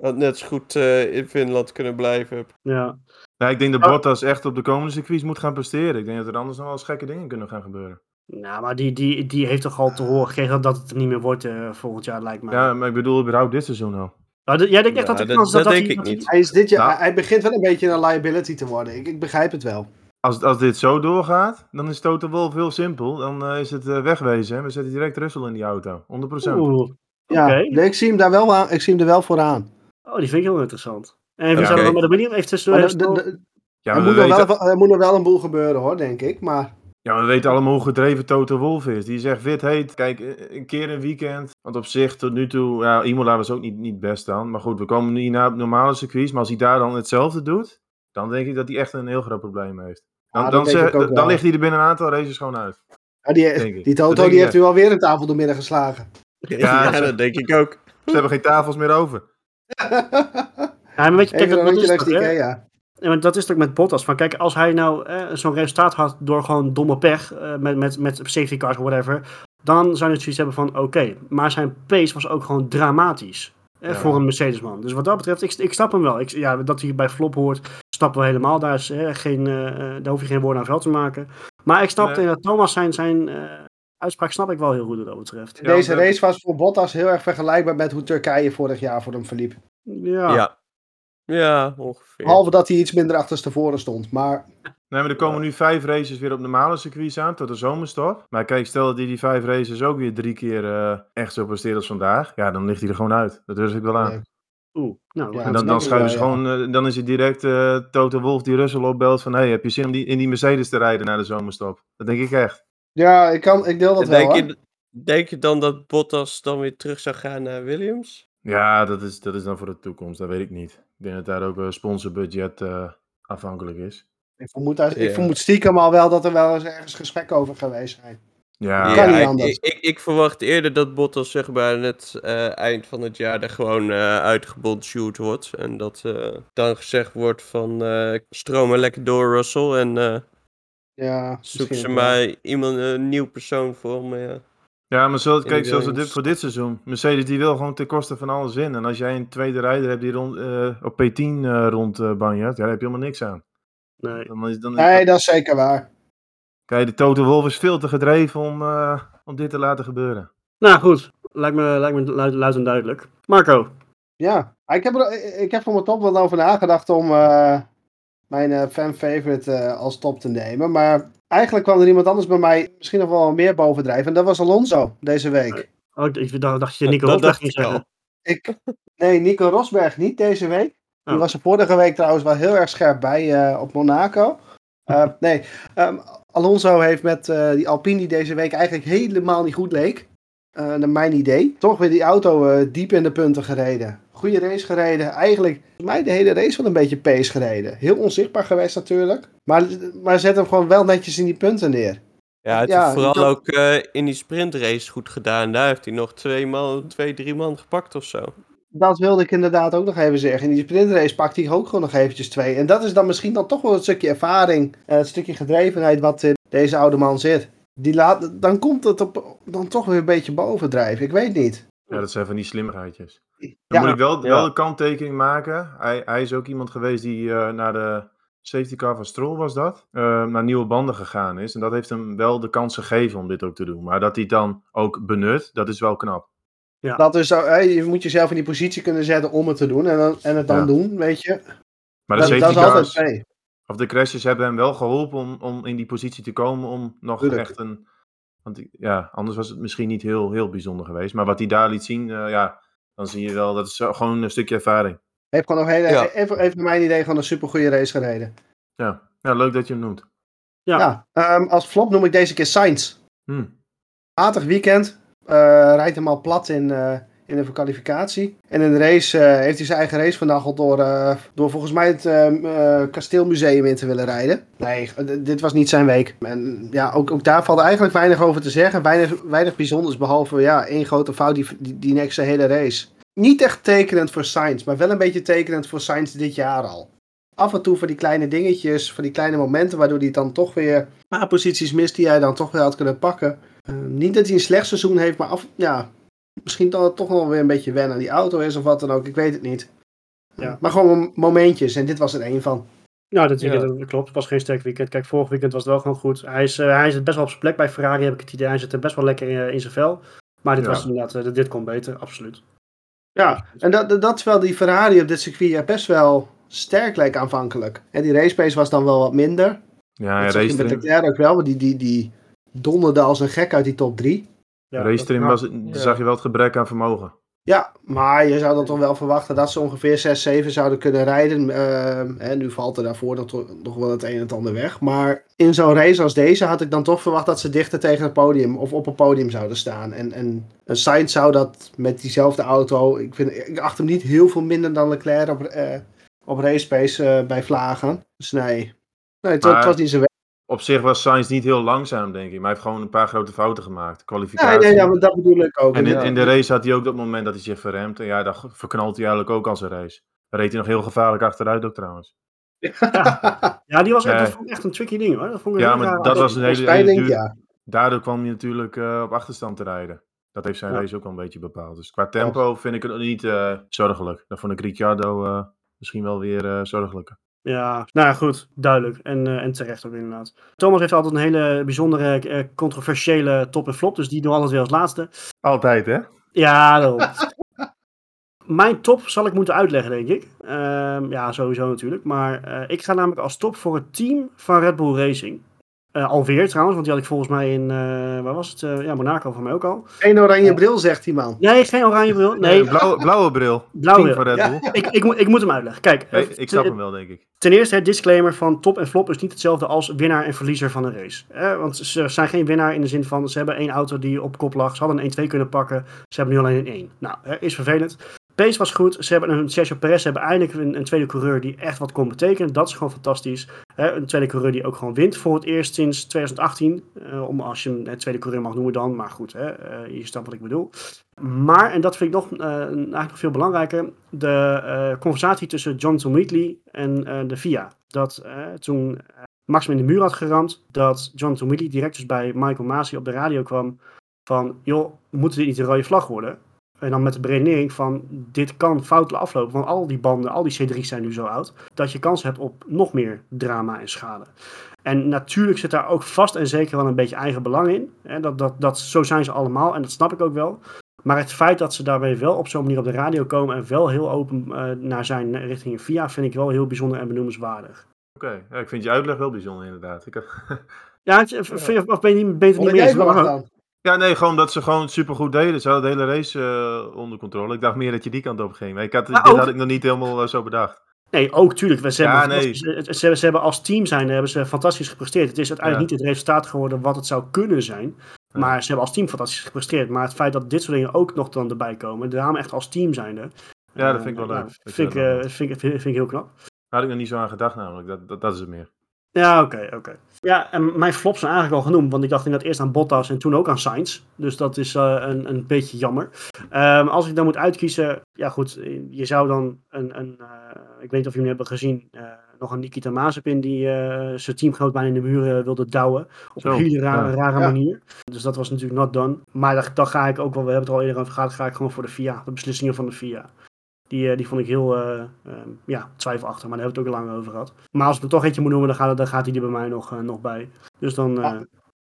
Had net zo goed eh, in Finland kunnen blijven. ja. Nou, ik denk dat Oh. Bottas echt op de komende circuits moet gaan presteren. Ik denk dat er anders nog wel eens gekke dingen kunnen gaan gebeuren. Nou, maar die, die, die heeft toch al te horen gekregen dat het er niet meer wordt eh, volgend jaar, lijkt mij. Ja, maar ik bedoel überhaupt dit seizoen al. Nou, jij denkt echt Ja, dat dat- dat dat denk hij- ik niet. Hij, is dit jaar, Nou. hij begint wel een beetje een liability te worden. Ik, ik begrijp het wel. Als, als dit zo doorgaat, dan is Toto Wolff heel simpel. Dan eh, is het wegwezen. hè. We zetten direct Russell in die auto. 100%. Oeh, Ja, Oké. nee, ik zie hem daar wel aan. Ik zie hem er wel voor aan. Oh, die vind ik heel interessant. En we Ja, nog met de William heeft tussen... Maar eh, de- de- de- Ja, er, moet we nog wel, er moet nog wel een boel gebeuren, hoor, denk ik. Maar ja, we weten allemaal hoe gedreven Toto Wolff is. Die zegt wit heet. Kijk, eh, een keer een weekend. Want op zich, tot nu toe, ja, Imola was ook niet, niet best dan. Maar goed, we komen nu naar normale circuits. Maar als hij daar dan hetzelfde doet, dan denk ik dat hij echt een heel groot probleem heeft. Dan, Ja, dan, zeg- ligt hij er binnen een aantal races gewoon uit. ja, die, die Toto die heeft u alweer een tafel door midden geslagen. Ja, (laughs) ze- dat denk ik ook. Ze hebben geen tafels meer over. (laughs) Ja, maar weet je, kijk, dat, een dat, is toch. Ja, maar dat is toch met Bottas. Van, kijk, als hij nou eh, zo'n resultaat had door gewoon domme pech, eh, met, met, met safety cars of whatever, dan zou je het zoiets hebben van, oké. Maar zijn pace was ook gewoon dramatisch. eh, Ja. Voor een Mercedesman. Dus wat dat betreft, ik, ik snap hem wel. Ik, ja, dat hij bij flop hoort, snappen we helemaal. Daar, is, eh, geen, eh, eh, daar hoef je geen woorden aan vuil te maken. Maar ik snap Nee. dat Thomas zijn, zijn eh, uitspraak snap ik wel heel goed wat dat betreft. Deze race was voor Bottas heel erg vergelijkbaar met hoe Turkije vorig jaar voor hem verliep. Ja. Ja. Ja, ongeveer. Behalve dat hij iets minder achterstevoren stond. Maar Nee, maar er komen nu vijf races weer op normale circuits aan, tot de zomerstop. Maar kijk, stel dat hij die vijf races ook weer drie keer eh, echt zo presteert als vandaag. Ja, dan ligt hij er gewoon uit. Dat durf ik wel aan. Nee. Oeh, nou, Ja, En dan, dan, schuiven ze gewoon, eh, dan is het direct eh Toto Wolf die Russell opbelt van... Hey, heb je zin om die, in die Mercedes te rijden na de zomerstop? Dat denk ik echt. Ja, ik, kan, ik deel dat wel. denk, hoor. je, denk je dan dat Bottas dan weer terug zou gaan naar Williams? Ja, dat is, dat is dan voor de toekomst. Dat weet ik niet. Ik denk dat daar ook een sponsorbudget eh, afhankelijk is. Ik vermoed, ik vermoed stiekem al wel dat er wel eens ergens gesprek over geweest zijn. Ja, Kan niet ik, anders. ik, ik, ik verwacht eerder dat Bottas zeg maar aan het eh, eind van het jaar er gewoon eh uitgebondshoot wordt. En dat eh, dan gezegd wordt van eh stroom maar lekker door Russell en eh, Ja, zoek ze maar iemand, een nieuw persoon voor me. Ja. Ja, maar zo, kijk, zoals dit, voor dit seizoen. Mercedes die wil gewoon ten koste van alles in. En als jij een tweede rijder hebt die rond, eh, op P10 eh, rond eh banjert, ja, daar heb je helemaal niks aan. Nee. Dan is, dan, Nee, dat is zeker waar. Kijk, de Toto Wolf is veel te gedreven om, eh, om dit te laten gebeuren. Nou goed, lijkt me, lijkt me luid, luid en duidelijk. Marco, Ja, ik heb, er, ik heb voor mijn top wel over nagedacht om eh, mijn eh, fan-favorite eh, als top te nemen. Maar eigenlijk kwam er iemand anders bij mij misschien nog wel meer bovendrijven. En dat was Alonso deze week. oh, ik dacht, dacht je Nico Dat Rosberg dacht ging ik al. zeggen. Ik, nee, Nico Rosberg niet deze week. Die Oh. was er vorige week trouwens wel heel erg scherp bij eh, op Monaco. Eh, nee, ehm, Alonso heeft met eh, die Alpine die deze week eigenlijk helemaal niet goed leek. Eh, naar mijn idee. Toch weer die auto eh, diep in de punten gereden. Goede race gereden. Eigenlijk, volgens mij de hele race wel een beetje pace gereden. Heel onzichtbaar geweest natuurlijk. Maar, maar zet hem gewoon wel netjes in die punten neer. Ja, het Ja, heeft vooral dat- ook eh, in die sprintrace goed gedaan. Daar heeft hij nog twee, man, twee drie man gepakt of zo. Dat wilde ik inderdaad ook nog even zeggen. In die sprintrace pakt hij ook gewoon nog eventjes twee. En dat is dan misschien dan toch wel het stukje ervaring, het stukje gedrevenheid wat in deze oude man zit. Die laat, dan komt het op, dan toch weer een beetje bovendrijven. Ik weet niet. Ja, dat zijn van die slimmigheidjes. Dan Ja, moet ik wel, ja. wel een kanttekening maken. Hij, hij is ook iemand geweest die eh, naar de safety car van Stroll was dat, eh, naar nieuwe banden gegaan is. En dat heeft hem wel de kans gegeven om dit ook te doen. Maar dat hij het dan ook benut, dat is wel knap. Dat is je moet jezelf in die positie kunnen zetten om het te doen en, dan, en het dan Ja. doen, weet je. Maar de Dat, dat safety is altijd. Of de crashes hebben hem wel geholpen om, om in die positie te komen om nog Tuurlijk. echt een... Want ik- ja, anders was het misschien niet heel, heel bijzonder geweest. Maar wat hij daar liet zien, eh, ja, dan zie je wel, dat is zo- gewoon een stukje ervaring. Heeft gewoon nog hele, Ja. even, even naar mijn idee gewoon een super goede race gereden. Ja. ja, leuk dat je hem noemt. Ja. Ja, ehm, als flop noem ik deze keer Sainz. Hm. Matig weekend. eh, rijdt hem al plat in, eh, in de kwalificatie. En in de race eh, heeft hij zijn eigen race vernacheld door, eh, door volgens mij het eh, eh, Kasteelmuseum in te willen rijden. Nee, dit was niet zijn week. En ja, ook, ook daar valt eigenlijk weinig over te zeggen. Weinig, weinig bijzonders, behalve ja, één grote fout die, die, die nekste hele race. Niet echt tekenend voor Sainz, maar wel een beetje tekenend voor Sainz dit jaar al. Af en toe van die kleine dingetjes, van die kleine momenten, waardoor hij dan toch weer paar posities mist die hij dan toch weer had kunnen pakken. Eh, niet dat hij een slecht seizoen heeft, maar af, ja, misschien dat het toch nog weer een beetje wennen aan die auto is of wat dan ook. Ik weet het niet. Ja. Maar gewoon mom- momentjes en dit was er één van. Nou, Ja. dat klopt. Het was geen sterk weekend. Kijk, vorig weekend was het wel gewoon goed. Hij, is, eh, hij zit best wel op zijn plek bij Ferrari, heb ik het idee. Hij zit er best wel lekker in, in zijn vel. Maar dit Ja. was inderdaad, eh, dit kon beter, absoluut. Ja, en dat, dat, dat terwijl die Ferrari op dit circuit ja, best wel sterk leek aanvankelijk. En die race pace was dan wel wat minder. Ja, ja dat je race met Leclerc ook wel, want die, die, die donderde als een gek uit die top 3. Ja, race was, zag je wel het gebrek aan vermogen. Ja, maar je zou dan toch wel verwachten dat ze ongeveer 6, 7 zouden kunnen rijden. Ehm, en nu valt er daarvoor nog, nog wel het een en het ander weg. Maar in zo'n race als deze had ik dan toch verwacht dat ze dichter tegen het podium of op het podium zouden staan. En, en een Sainz zou dat met diezelfde auto. Ik, vind, ik acht hem niet heel veel minder dan Leclerc op, eh, op race pace eh, bij Vlagen. Dus nee, nee het, Maar- het was niet zo weg. Op zich was Sainz niet heel langzaam, denk ik. Maar hij heeft gewoon een paar grote fouten gemaakt. Nee, Kwalificatie. nee, ja, maar dat bedoel ik ook. en in, in de race had hij ook dat moment dat hij zich verremt. En ja, dan verknalt hij eigenlijk ook al zijn race. Dan reed hij nog heel gevaarlijk achteruit ook trouwens. Ja, die was echt, Nee. dat vond ik echt een tricky ding hoor. Dat vond ik Ja, maar raar. dat was een hele, hele duur- ja. Daardoor kwam hij natuurlijk eh, op achterstand te rijden. Dat heeft zijn Ja. race ook wel een beetje bepaald. Dus qua tempo vind ik het niet eh, zorgelijk. Dan vond ik Ricciardo eh, misschien wel weer eh, zorgelijker. Ja, nou ja, goed, duidelijk. En, eh, en terecht ook inderdaad. Thomas heeft altijd een hele bijzondere, eh, controversiële top en flop. Dus die doen alles weer als laatste. Altijd, hè? Ja, daarom. (laughs) Mijn top zal ik moeten uitleggen, denk ik. Ehm, ja, sowieso natuurlijk. Maar eh, ik ga namelijk als top voor het team van Red Bull Racing. Eh, alweer trouwens, want die had ik volgens mij in, eh, waar was het? Eh, ja, Monaco van mij ook al. Geen oranje bril, zegt die man. Nee, geen oranje bril. Nee, Nee, blauwe, blauwe bril. (laughs) Blauwe bril. Red Ja. Ik, ik, moet- ik moet hem uitleggen. Kijk, Nee, ik snap hem wel, denk ik. Ten eerste, het disclaimer van top en flop is niet hetzelfde als winnaar en verliezer van een race. Hè? Want ze zijn geen winnaar in de zin van ze hebben één auto die op kop lag. Ze hadden een 1-2 kunnen pakken. Ze hebben nu alleen een 1. Nou, hè, is vervelend. Pace was goed. Ze hebben een Sergio Perez. Hebben eindelijk een, een tweede coureur die echt wat kon betekenen. Dat is gewoon fantastisch. Een tweede coureur die ook gewoon wint voor het eerst sinds 2018. Eh, om, als je een tweede coureur mag noemen dan. Maar goed, hè? eh, je snapt wat ik bedoel. Maar, en dat vind ik nog, eh, eigenlijk nog veel belangrijker, de conversatie tussen Jonathan Wheatley en de FIA. Dat toen Max in de muur had geramd, dat Jonathan Wheatley direct dus bij Michael Masi op de radio kwam van, joh, moet dit niet een rode vlag worden? En dan met de beredenering van, dit kan fout aflopen, want al die banden, al die C3's zijn nu zo oud, dat je kans hebt op nog meer drama en schade. En natuurlijk zit daar ook vast en zeker wel een beetje eigen belang in. Hè? Dat, dat, dat, zo zijn ze allemaal en dat snap ik ook wel. Maar het feit dat ze daarbij wel op zo'n manier op de radio komen en wel heel open eh, naar zijn richting via, vind ik wel heel bijzonder en benoemenswaardig. Oké, ja, ik vind je uitleg wel bijzonder inderdaad. Ik, Ja, vind je- of ben je niet, ben je het Wat niet meer eens? Ja, nee, gewoon dat ze gewoon supergoed deden. Ze hadden de hele race eh, onder controle. Ik dacht meer dat je die kant op ging. Maar ik had, Maar dit ook- had ik nog niet helemaal eh, zo bedacht. Nee, ook tuurlijk. We, ze, Ja, hebben, nee. ze, ze, ze hebben als team zijn, hebben ze fantastisch gepresteerd. Het is uiteindelijk Ja. niet het resultaat geworden wat het zou kunnen zijn. Maar ze hebben als team fantastisch gepresteerd. Maar het feit dat dit soort dingen ook nog dan erbij komen, daarom echt als team zijnde. Ja, dat eh, vind ik wel nou, leuk. Dat je Vind ik, dat dan eh, doet. vind, ik, vind, vind ik heel knap. Daar had ik nog niet zo aan gedacht namelijk. Dat, dat, dat is het meer. Ja, oké, oké. Ja, en mijn flops zijn eigenlijk al genoemd, want ik dacht inderdaad eerst aan Bottas en toen ook aan Sainz. Dus dat is eh, een, een beetje jammer. Ehm, als ik dan moet uitkiezen, ja goed, je zou dan een, een eh, ik weet niet of jullie hebben gezien, eh, nog een Nikita Mazepin die zijn teamgenoot bijna in de muren wilde douwen. Op Zo, een hele rare, ja. rare Ja. manier. Dus dat was natuurlijk not done. Maar dan, dan ga ik ook wel, we hebben het al eerder over gehad, ga ik gewoon voor de FIA, de beslissingen van de FIA. Die, eh, die vond ik heel eh, ehm, ja, twijfelachtig, maar daar hebben we het ook lang over gehad. Maar als ik er toch eentje moet noemen, dan gaat, dan gaat hij er bij mij nog, eh, nog bij. Dus dan, eh, Ah.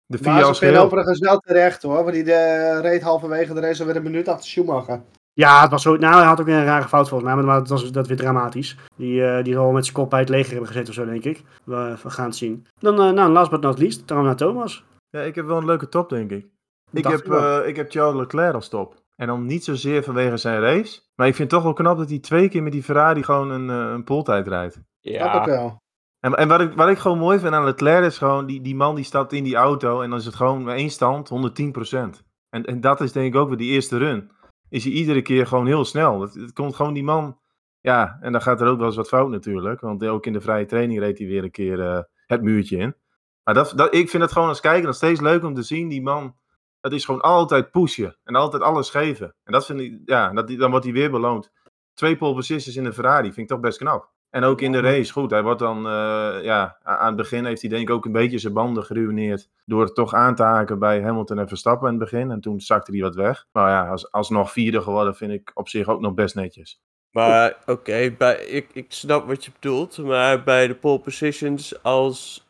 De Maar ze geheel. overigens wel terecht hoor, want die de, reed halverwege de race alweer een minuut achter Schumacher. ja, het was zo, nou, hij had ook weer een rare fout volgens mij, maar dat was dat weer dramatisch. Die, eh, die zal wel met zijn kop bij het leger hebben gezeten of zo, denk ik. We, we gaan het zien. Dan, eh, nou, last but not least, dan naar Thomas. Ja, ik heb wel een leuke top, denk ik. Ik heb, eh, ik heb Charles Leclerc als top. En dan niet zozeer vanwege zijn race. Maar ik vind het toch wel knap dat hij twee keer met die Ferrari gewoon een, eh, een poltijd rijdt. Dat ook Ja, wel. En, en wat, ik, wat ik gewoon mooi vind aan Leclerc is gewoon, die, die man die stapt in die auto en dan is het gewoon met één stand 110%. En, en dat is denk ik ook weer die eerste run. Is hij iedere keer gewoon heel snel. Het, het komt gewoon die man, ja, en dan gaat er ook wel eens wat fout natuurlijk. Want ook in de vrije training reed hij weer een keer eh, het muurtje in. Maar dat, dat, ik vind het gewoon als kijker nog steeds leuk om te zien, die man, dat is gewoon altijd pushen. En altijd alles geven. En dat vind ik, ja, dat, dan wordt hij weer beloond. Twee pole positions in de Ferrari vind ik toch best knap. En ook in de race, goed. Hij wordt dan, eh, ja, aan het begin heeft hij denk ik ook een beetje zijn banden geruineerd. Door het toch aan te haken bij Hamilton en Verstappen in het begin. En toen zakte hij wat weg. Maar ja, als, alsnog vierde geworden vind ik op zich ook nog best netjes. maar oké, bij ik, ik snap wat je bedoelt. Maar bij de pole positions, als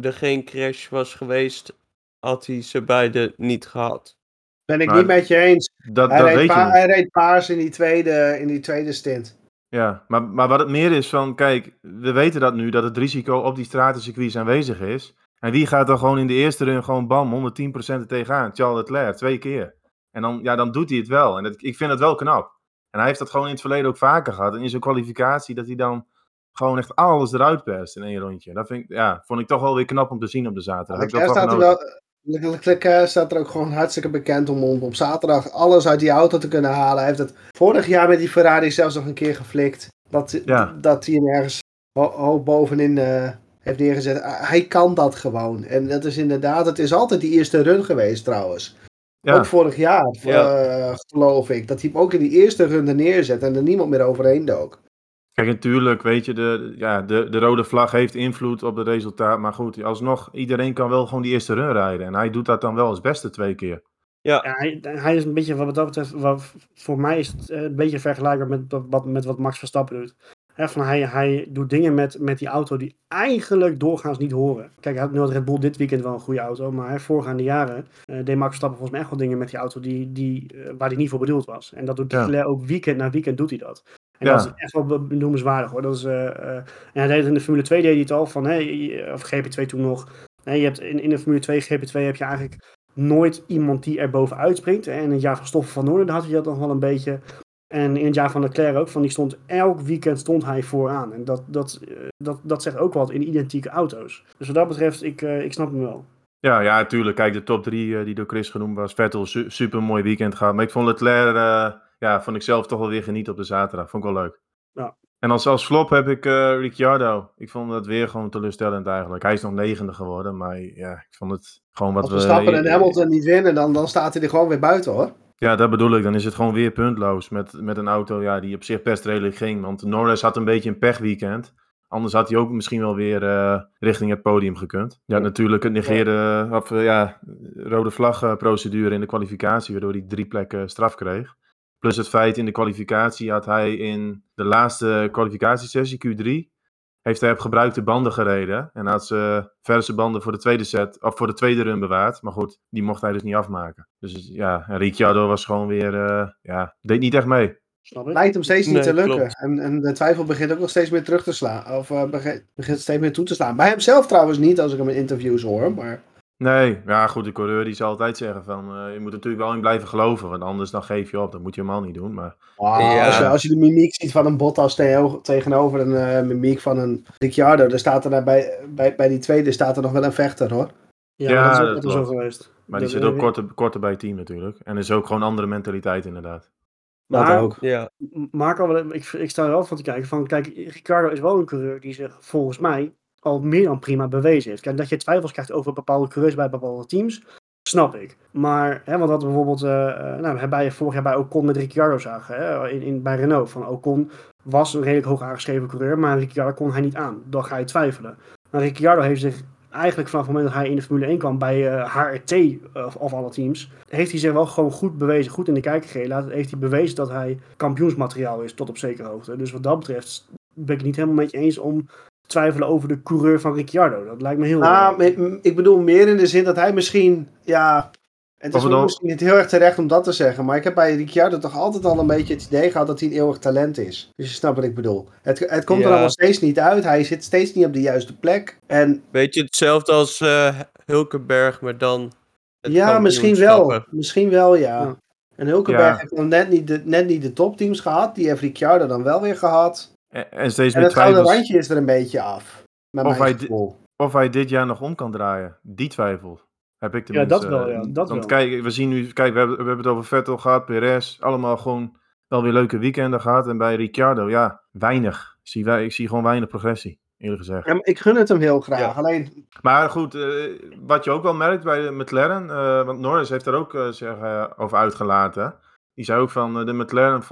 er geen crash was geweest, had hij ze beide niet gehad. Ben ik Maar- niet met je eens. Dat, Hij dat reed, weet je pa- niet. hij reed paars in die tweede, in die tweede stint. Ja, maar, maar wat het meer is van, kijk, we weten dat nu, dat het risico op die stratencircuits aanwezig is. En wie gaat dan gewoon in de eerste run gewoon bam, 110% er tegenaan? Charles Leclerc, twee keer. En dan, ja, dan doet hij het wel. En dat, ik vind het wel knap. En hij heeft dat gewoon in het verleden ook vaker gehad. En in zijn kwalificatie, dat hij dan gewoon echt alles eruit perst in één rondje. Dat vind ik, ja, vond ik toch wel weer knap om te zien op de zaterdag. Leclerc staat, er wel, Leclerc staat er ook gewoon hartstikke bekend om, om op zaterdag alles uit die auto te kunnen halen. Hij heeft het vorig jaar met die Ferrari zelfs nog een keer geflikt. Dat, Ja. dat hij hem ergens ho- hoog bovenin eh, heeft neergezet. Ah, Hij kan dat gewoon. En dat is inderdaad, het is altijd die eerste run geweest trouwens. Ja. Ook vorig jaar, Ja. eh, geloof ik. Dat hij hem ook in die eerste run er neerzet en er niemand meer overheen dook. Kijk, natuurlijk, weet je, de, ja, de, de rode vlag heeft invloed op het resultaat. Maar goed, alsnog, iedereen kan wel gewoon die eerste run rijden. En hij doet dat dan wel als beste twee keer. Ja, hij, hij is een beetje, wat dat betreft, wat, voor mij is het eh, een beetje vergelijkbaar met wat, met wat Max Verstappen doet. Hè, van hij, hij doet dingen met, met die auto die eigenlijk doorgaans niet horen. Kijk, hij had nu had Red Bull dit weekend wel een goede auto, maar hè, voorgaande jaren eh, deed Max Verstappen volgens mij echt wel dingen met die auto die, die, eh, waar hij niet voor bedoeld was. En dat doet Ja. Ook weekend na weekend doet hij dat. En Ja. dat is echt wel be- benoemenswaardig hoor. Dat is, eh, en deed in de Formule 2 deed hij het al van, hey, of GP2 toen nog, Hè, je hebt in, in de Formule 2 GP2 heb je eigenlijk nooit iemand die er bovenuit springt. En in het jaar van Stoffel van Noorden had hij dat nog wel een beetje. En in het jaar van Leclerc ook, van die stond elk weekend stond hij vooraan. En dat, dat, eh, dat, dat zegt ook wat in identieke auto's. Dus wat dat betreft, ik, ik snap hem wel. Ja, ja, tuurlijk. Kijk, de top drie die door Chris genoemd was. Vettel, su super mooi weekend gehad. Maar ik vond Leclerc, eh, ja, vond ik zelf toch wel weer genieten op de zaterdag. Vond ik wel leuk. Ja. En als, als flop heb ik eh, Ricciardo. Ik vond dat weer gewoon teleurstellend eigenlijk. Hij is nog negende geworden, maar ja, ik vond het gewoon wat Als we... Verstappen en Hamilton niet winnen, dan, dan staat hij er gewoon weer buiten hoor. Ja, dat bedoel ik. Dan is het gewoon weer puntloos met, met een auto ja, die op zich best redelijk ging. Want Norris had een beetje een pechweekend. Anders had hij ook misschien wel weer eh, richting het podium gekund. Ja, natuurlijk het negeren, of eh, ja, rode vlagprocedure in de kwalificatie, waardoor hij drie plekken straf kreeg. Plus het feit in de kwalificatie had hij in de laatste kwalificatiesessie, Q3, heeft hij op gebruikte banden gereden. En had ze verse banden voor de tweede set, of voor de tweede run bewaard. Maar goed, die mocht hij dus niet afmaken. Dus ja, en Ricciardo was gewoon weer, eh, ja, deed niet echt mee. Snap ik? Lijkt hem steeds niet Nee, te lukken. En, en de twijfel begint ook nog steeds meer terug te slaan. Of eh, begint, begint steeds meer toe te slaan. Bij hemzelf trouwens niet, als ik hem in interviews hoor. Maar Nee, ja goed, de coureur die zal altijd zeggen van, eh, je moet er natuurlijk wel in blijven geloven, want anders dan geef je op. Dat moet je helemaal niet doen, maar ah, Ja. als, je, als je de mimiek ziet van een Bottas tegen- tegenover een eh, mimiek van een Ricciardo, dan staat er daar bij, bij, bij die tweede staat er nog wel een vechter hoor. Ja, Ja, dat is ook dat zo geweest. Maar die zit ook korter, korter bij het team natuurlijk. En is ook gewoon andere mentaliteit inderdaad. Dat Maar- ook. Ja, Marco, wel- ik, ik sta er wel van te kijken. Van, kijk, Ricardo is wel een coureur die zich volgens mij al meer dan prima bewezen heeft. Kijk, dat je twijfels krijgt over bepaalde coureurs bij bepaalde teams, snap ik. Maar, hè, want dat bijvoorbeeld, eh, nou, we hebben vorig jaar bij Ocon met Ricciardo zagen, hè, in, bij Renault. Van Ocon was een redelijk hoog aangeschreven coureur, maar Ricciardo kon hij niet aan. Dan ga je twijfelen. Maar Ricciardo heeft zich eigenlijk vanaf het moment dat hij in de Formule 1 kwam bij HRT eh, of, alle teams, heeft hij zich wel gewoon goed bewezen, goed in de kijker. Laat- Heeft hij bewezen dat hij kampioensmateriaal is tot op zekere hoogte. Dus wat dat betreft ben ik het niet helemaal met je eens om twijfelen over de coureur van Ricciardo. Dat lijkt me heel... Ah, me- ik bedoel meer in de zin dat hij misschien, ja, het is dan- misschien niet heel erg terecht om dat te zeggen, maar ik heb bij Ricciardo toch altijd al een beetje het idee gehad dat hij een eeuwig talent is. Dus je snapt wat ik bedoel. Het, het komt er allemaal steeds niet uit, hij zit steeds niet op de juiste plek. En weet je, hetzelfde als eh, Hulkenberg, maar dan... het ja, misschien wel. Misschien wel, ja. Ja. En Hulkenberg Ja. heeft dan net niet, de, net niet de topteams gehad, die heeft Ricciardo dan wel weer gehad. En, en steeds En meer het randje is er een beetje af. Of hij di- of hij dit jaar nog om kan draaien. Die twijfel heb ik Ja, tenminste. dat wel, ja, dat Want wel. kijk, we zien nu, kijk, we hebben, we hebben het over Vettel gehad, Perez, allemaal gewoon wel weer leuke weekenden gehad. En bij Ricciardo, ja, weinig. Ik zie, wij- ik zie gewoon weinig progressie, eerlijk gezegd. Ja, maar ik gun het hem heel graag. Ja. Alleen, Maar goed, eh, wat je ook wel merkt bij de McLaren, eh, want Norris heeft er ook eh, eh, over uitgelaten. Die zei ook van, eh, de McLaren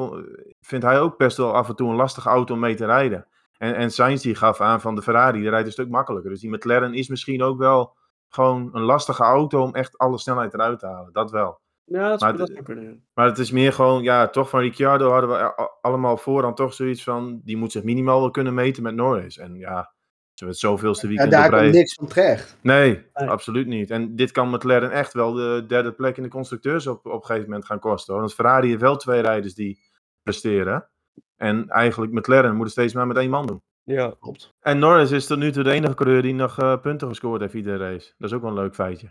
vindt hij ook best wel af en toe een lastige auto om mee te rijden. En, en Sainz die gaf aan van de Ferrari, die rijdt een stuk makkelijker. Dus die McLaren is misschien ook wel gewoon een lastige auto om echt alle snelheid eruit te halen. Dat wel. Ja, dat, maar dat kunnen. Maar het is meer gewoon, ja, toch van Ricciardo hadden we allemaal voorhand toch zoiets van, die moet zich minimaal wel kunnen meten met Norris. En ja, ze het zoveelste ja, weekend daar op komt niks van terecht. Nee, Nee. absoluut niet. En dit kan McLaren echt wel de derde plek in de constructeurs op, op een gegeven moment gaan kosten. hoor. Want Ferrari heeft wel twee rijders die presteren. En eigenlijk McLaren moet het steeds maar met één man doen. Ja, En Norris is tot nu toe de enige coureur die nog eh, punten gescoord heeft iedere race. Dat is ook wel een leuk feitje.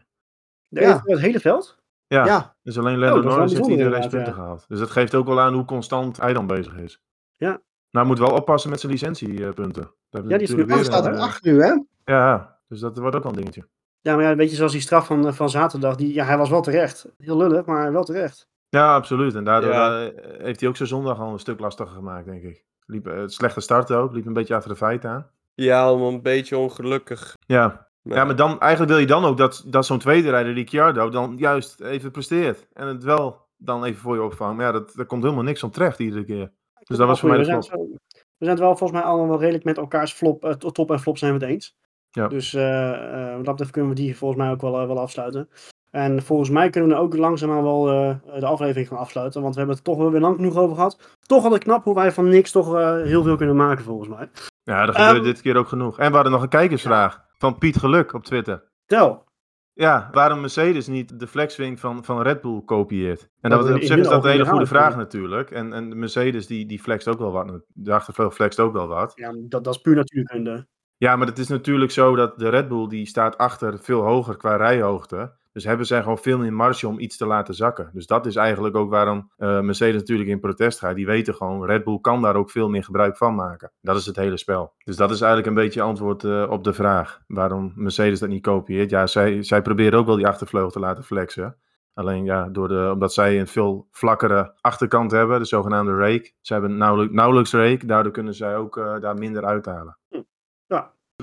De Ja. hele- Het hele veld? Ja, Ja. dus alleen Oh, Lando wel Norris heeft iedere race punten gehaald. Dus dat geeft ook wel aan hoe constant hij dan bezig is. Ja. Nou, hij moet wel oppassen met zijn licentiepunten. Ja, die is nu Hij staat op een, 8 nu, hè? Ja, dus dat wordt ook wel een dingetje. Ja, maar ja, weet je, zoals die straf van, van zaterdag, die, ja, hij was wel terecht. Heel lullig, maar wel terecht. Ja, absoluut. En daardoor Ja. eh, heeft hij ook zijn zondag al een stuk lastiger gemaakt, denk ik. Liep, eh, het slechte start ook, liep een beetje achter de feiten aan. ja allemaal een beetje ongelukkig. Ja, ja maar dan, eigenlijk wil je dan ook dat, dat zo'n tweede rijder, Ricciardo, dan juist even presteert. En het wel dan even voor je opvangt. Maar ja, dat, daar komt helemaal niks van terecht iedere keer. Dus dat was voor mij we de zijn, flop. zo- we zijn het wel volgens mij allemaal wel redelijk met elkaars flop, eh, to- top en flop zijn we het eens. Ja. Dus wat dat betreft kunnen we die volgens mij ook wel, wel afsluiten. En volgens mij kunnen we ook langzaamaan wel de aflevering gaan afsluiten. Want we hebben het toch wel weer lang genoeg over gehad. Toch altijd knap hoe wij van niks toch heel veel kunnen maken volgens mij. Ja, dat gebeurde Ehm, dit keer ook genoeg. En we hadden nog een kijkersvraag van Piet Geluk op Twitter. Tel. Ja, waarom Mercedes niet de flexwing van, van Red Bull kopieert. En Dat op zich is dat een hele goede vraag natuurlijk. En, en de Mercedes die, die flext ook wel wat. De achtervleugel flext ook wel wat. Ja, dat, dat is puur natuurkunde. Ja, maar het is natuurlijk zo dat de Red Bull die staat achter veel hoger qua rijhoogte. Dus hebben zij gewoon veel meer marge om iets te laten zakken. Dus dat is eigenlijk ook waarom eh, Mercedes natuurlijk in protest gaat. Die weten gewoon, Red Bull kan daar ook veel meer gebruik van maken. Dat is het hele spel. Dus dat is eigenlijk een beetje antwoord uh, op de vraag. Waarom Mercedes dat niet kopieert. Ja, zij, zij proberen ook wel die achtervleugel te laten flexen. Alleen ja, door de, omdat zij een veel vlakkere achterkant hebben, de zogenaamde rake. Ze hebben nauwelijks, nauwelijks rake, daardoor kunnen zij ook uh, daar minder uithalen. Ja.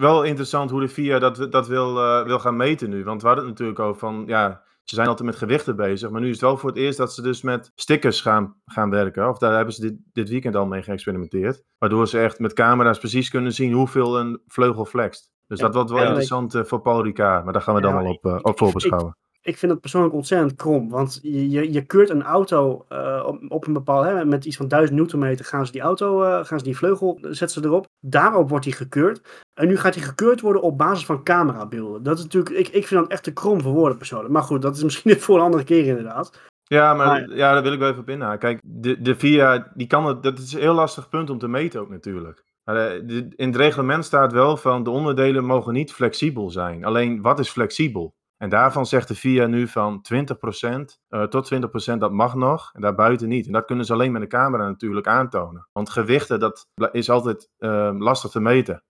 Wel interessant hoe de FIA dat, dat wil, uh, wil gaan meten nu. Want we hadden het natuurlijk over van, ja, ze zijn altijd met gewichten bezig. Maar nu is het wel voor het eerst dat ze dus met stickers gaan, gaan werken. Of daar hebben ze dit, dit weekend al mee geëxperimenteerd. Waardoor ze echt met camera's precies kunnen zien hoeveel een vleugel flext. Dus Ja, dat wordt wel interessant uh, voor Paul Ricard. Maar daar gaan we dan Ja, wel op, uh, ik- op voorbeschouwen. Ik vind het persoonlijk ontzettend krom. Want je, je, je keurt een auto eh, op, op een bepaald... Hè, met iets van 1000 newtonmeter gaan ze die auto... eh, gaan ze die vleugel, zetten ze erop. Daarop wordt die gekeurd. En nu gaat die gekeurd worden op basis van camerabeelden. Dat is natuurlijk... Ik, ik vind dat echt te krom voor woorden persoonlijk. Maar goed, dat is misschien voor een andere keer inderdaad. Ja, maar Maar- ja, daar wil ik wel even op inhaken. Kijk, de, de VIA, die kan het, dat is een heel lastig punt om te meten ook natuurlijk. Maar, eh, de- in het reglement staat wel van de onderdelen mogen niet flexibel zijn. Alleen, wat is flexibel? En daarvan zegt de VIA nu van 20% eh, tot 20% dat mag nog en daarbuiten niet. En dat kunnen ze alleen met de camera natuurlijk aantonen. Want gewichten, dat is altijd eh, lastig te meten.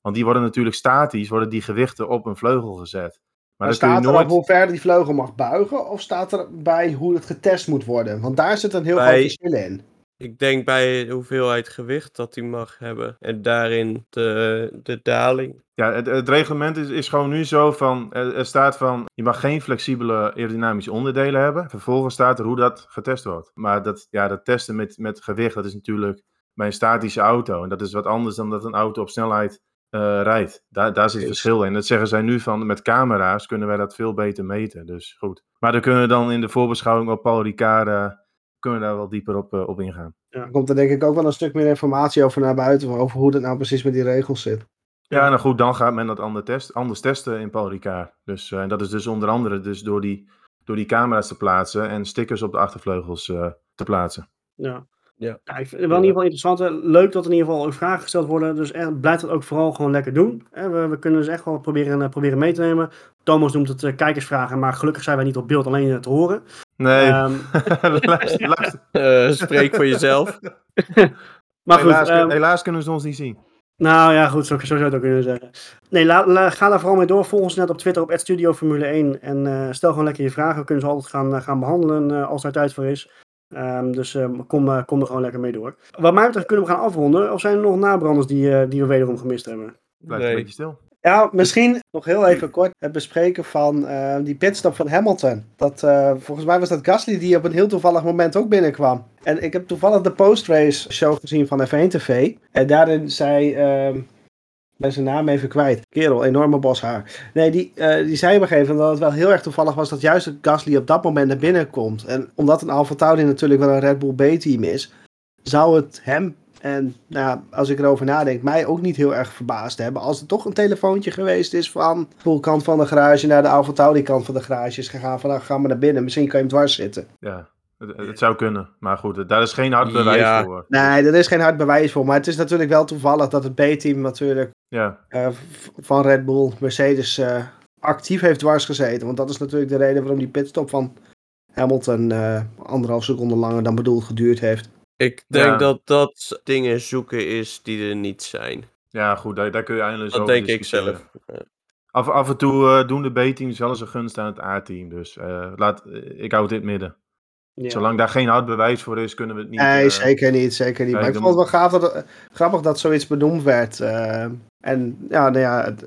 Want die worden natuurlijk statisch, worden die gewichten op een vleugel gezet. Maar, staat er nooit... op hoe ver die vleugel mag buigen? Of staat er bij hoe het getest moet worden? Want daar zit een heel Bij- groot verschil in. Ik denk bij de hoeveelheid gewicht dat hij mag hebben. En daarin de, de daling. Ja, het, het reglement is, is gewoon nu zo van, er, staat van, je mag geen flexibele aerodynamische onderdelen hebben. Vervolgens staat er hoe dat getest wordt. Maar dat, ja, dat testen met, met gewicht, dat is natuurlijk bij een statische auto. En dat is wat anders dan dat een auto op snelheid eh, rijdt. Daar, daar zit verschil in. Dat zeggen zij nu van, met camera's kunnen wij dat veel beter meten. Dus goed. Maar dan kunnen we dan in de voorbeschouwing op Paul Ricard, eh, kunnen we daar wel dieper op, eh, op ingaan. Dan komt er denk ik ook wel een stuk meer informatie over naar buiten. Over hoe dat nou precies met die regels zit. Ja, nou goed, dan gaat men dat ander test, anders testen in Paul Ricard. Dus eh, dat is dus onder andere dus door, die, door die camera's te plaatsen en stickers op de achtervleugels eh, te plaatsen. Ja. Ja. ik vind het wel in ieder geval interessant. hè. Leuk dat er in ieder geval ook vragen gesteld worden. Dus echt, blijf dat ook vooral gewoon lekker doen. Hè, We, we kunnen dus echt wel proberen, eh, proberen mee te nemen. Thomas noemt het kijkersvragen, maar gelukkig zijn wij niet op beeld, alleen te horen. Nee, Ehm, (laughs) luister, (laughs) luister. Eh, spreek voor jezelf. (laughs) maar goed, helaas, ehm, helaas kunnen ze ons niet zien. nou ja, goed, zo, zo zou je het ook kunnen zeggen. Nee, la, la- ga daar vooral mee door. Volg ons net op Twitter op Studio Formule 1. En eh, stel gewoon lekker je vragen. We kunnen ze altijd gaan, eh, gaan behandelen eh, als daar tijd voor is. Ehm, dus kom, kom er gewoon lekker mee door. Wat mij betreft kunnen we gaan afronden. Of zijn er nog nabranders die, eh, die we wederom gemist hebben? Blijf een Nee. beetje stil. Ja, misschien nog heel even kort het bespreken van eh, die pitstop van Hamilton. Dat, eh, volgens mij was dat Gasly die op een heel toevallig moment ook binnenkwam. En ik heb toevallig de post-race show gezien van F1 TV. En daarin zei, ik ben zijn naam even kwijt. Kerel, enorme bos haar. Nee, die, eh, die zei op een dat het wel heel erg toevallig was dat juist Gasly op dat moment naar binnen komt. En omdat een Alfa Tauri natuurlijk wel een Red Bull B-team is, zou het hem en nou, ja, als ik erover nadenk, mij ook niet heel erg verbaasd hebben. Als er toch een telefoontje geweest is van de kant van de garage naar de Alfa Tauri kant van de garage is gegaan. Van nou, ga maar naar binnen, misschien kan je hem dwars zitten. Ja, het, het zou kunnen. Maar goed, daar is geen hard bewijs Ja. voor. Nee, er is geen hard bewijs voor. Maar het is natuurlijk wel toevallig dat het B-team natuurlijk Ja, eh, van Red Bull, Mercedes eh, actief heeft dwars gezeten. Want dat is natuurlijk de reden waarom die pitstop van Hamilton eh, anderhalf seconde langer dan bedoeld geduurd heeft. Ik denk Ja. dat dat dingen zoeken is die er niet zijn. ja goed, daar, daar kun je eindelijk Dat over denk ik zelf. Af, af en toe eh, doen de B-teams wel eens een gunst aan het A-team. Dus eh, laat, eh, ik hou het in het midden. Ja. Zolang daar geen hard bewijs voor is, kunnen we het niet... Nee, eh, zeker niet, zeker niet. maar ik vond het wel gaaf dat, grappig dat zoiets benoemd werd. eh, en ja, nou ja het,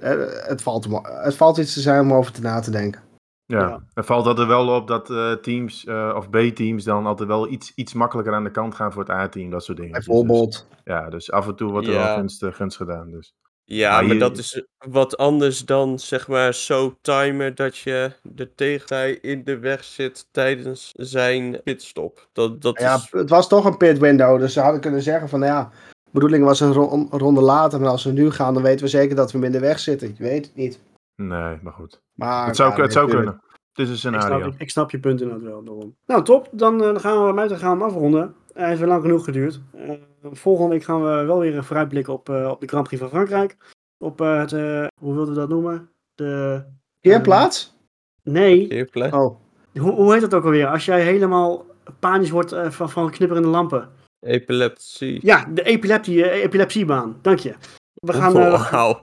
het, valt, het valt iets te zijn om over te na te denken. Ja, Ja. er valt dat er wel op dat eh, teams eh, of B-teams dan altijd wel iets, iets makkelijker aan de kant gaan voor het A-team, dat soort dingen. Bijvoorbeeld. Dus, ja, dus af en toe wordt er Ja. wel gunst, eh, gunst gedaan. Dus. Ja, Maar dat is wat anders dan zeg maar zo timen dat je de tegenpartij in de weg zit tijdens zijn pitstop. Dat, dat Ja, is... het was toch een pit window, dus ze hadden kunnen zeggen van nou ja, de bedoeling was een ro- ronde later, maar als we nu gaan, dan weten we zeker dat we hem in de weg zitten. Je weet het niet. Nee, maar goed. Maar, het zou, ja, het zou kunnen. Het is een Ik snap, scenario. ik, snap je punt inderdaad wel. Daarom. Nou, top. Dan, eh, dan gaan we mij gaan we hem afronden. Hij heeft weer lang genoeg geduurd. Eh, volgende week gaan we wel weer vooruitblikken op, eh, op de Grand Prix van Frankrijk. Op eh, het, eh, hoe wilden we dat noemen? De, Keerplaats? nee, Keerplek. Oh, hoe, hoe heet dat ook alweer? Als jij helemaal panisch wordt van, van knipperende lampen. Epilepsie. Ja, de epilepsie, eh, epilepsiebaan. Dank je. We gaan, Oh, (laughs)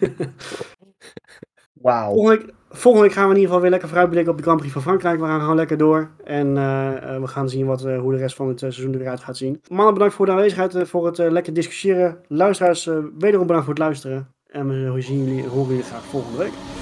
(laughs) wauw. volgende, volgende week gaan we in ieder geval weer lekker vooruitblikken op de Grand Prix van Frankrijk. We gaan gewoon lekker door. En eh, eh, we gaan zien wat, eh, hoe de rest van het seizoen eruit gaat zien. Mannen, bedankt voor de aanwezigheid, voor het lekker discussiëren. Luisteraars, wederom bedankt voor het luisteren. En we zien jullie, horen jullie graag volgende week.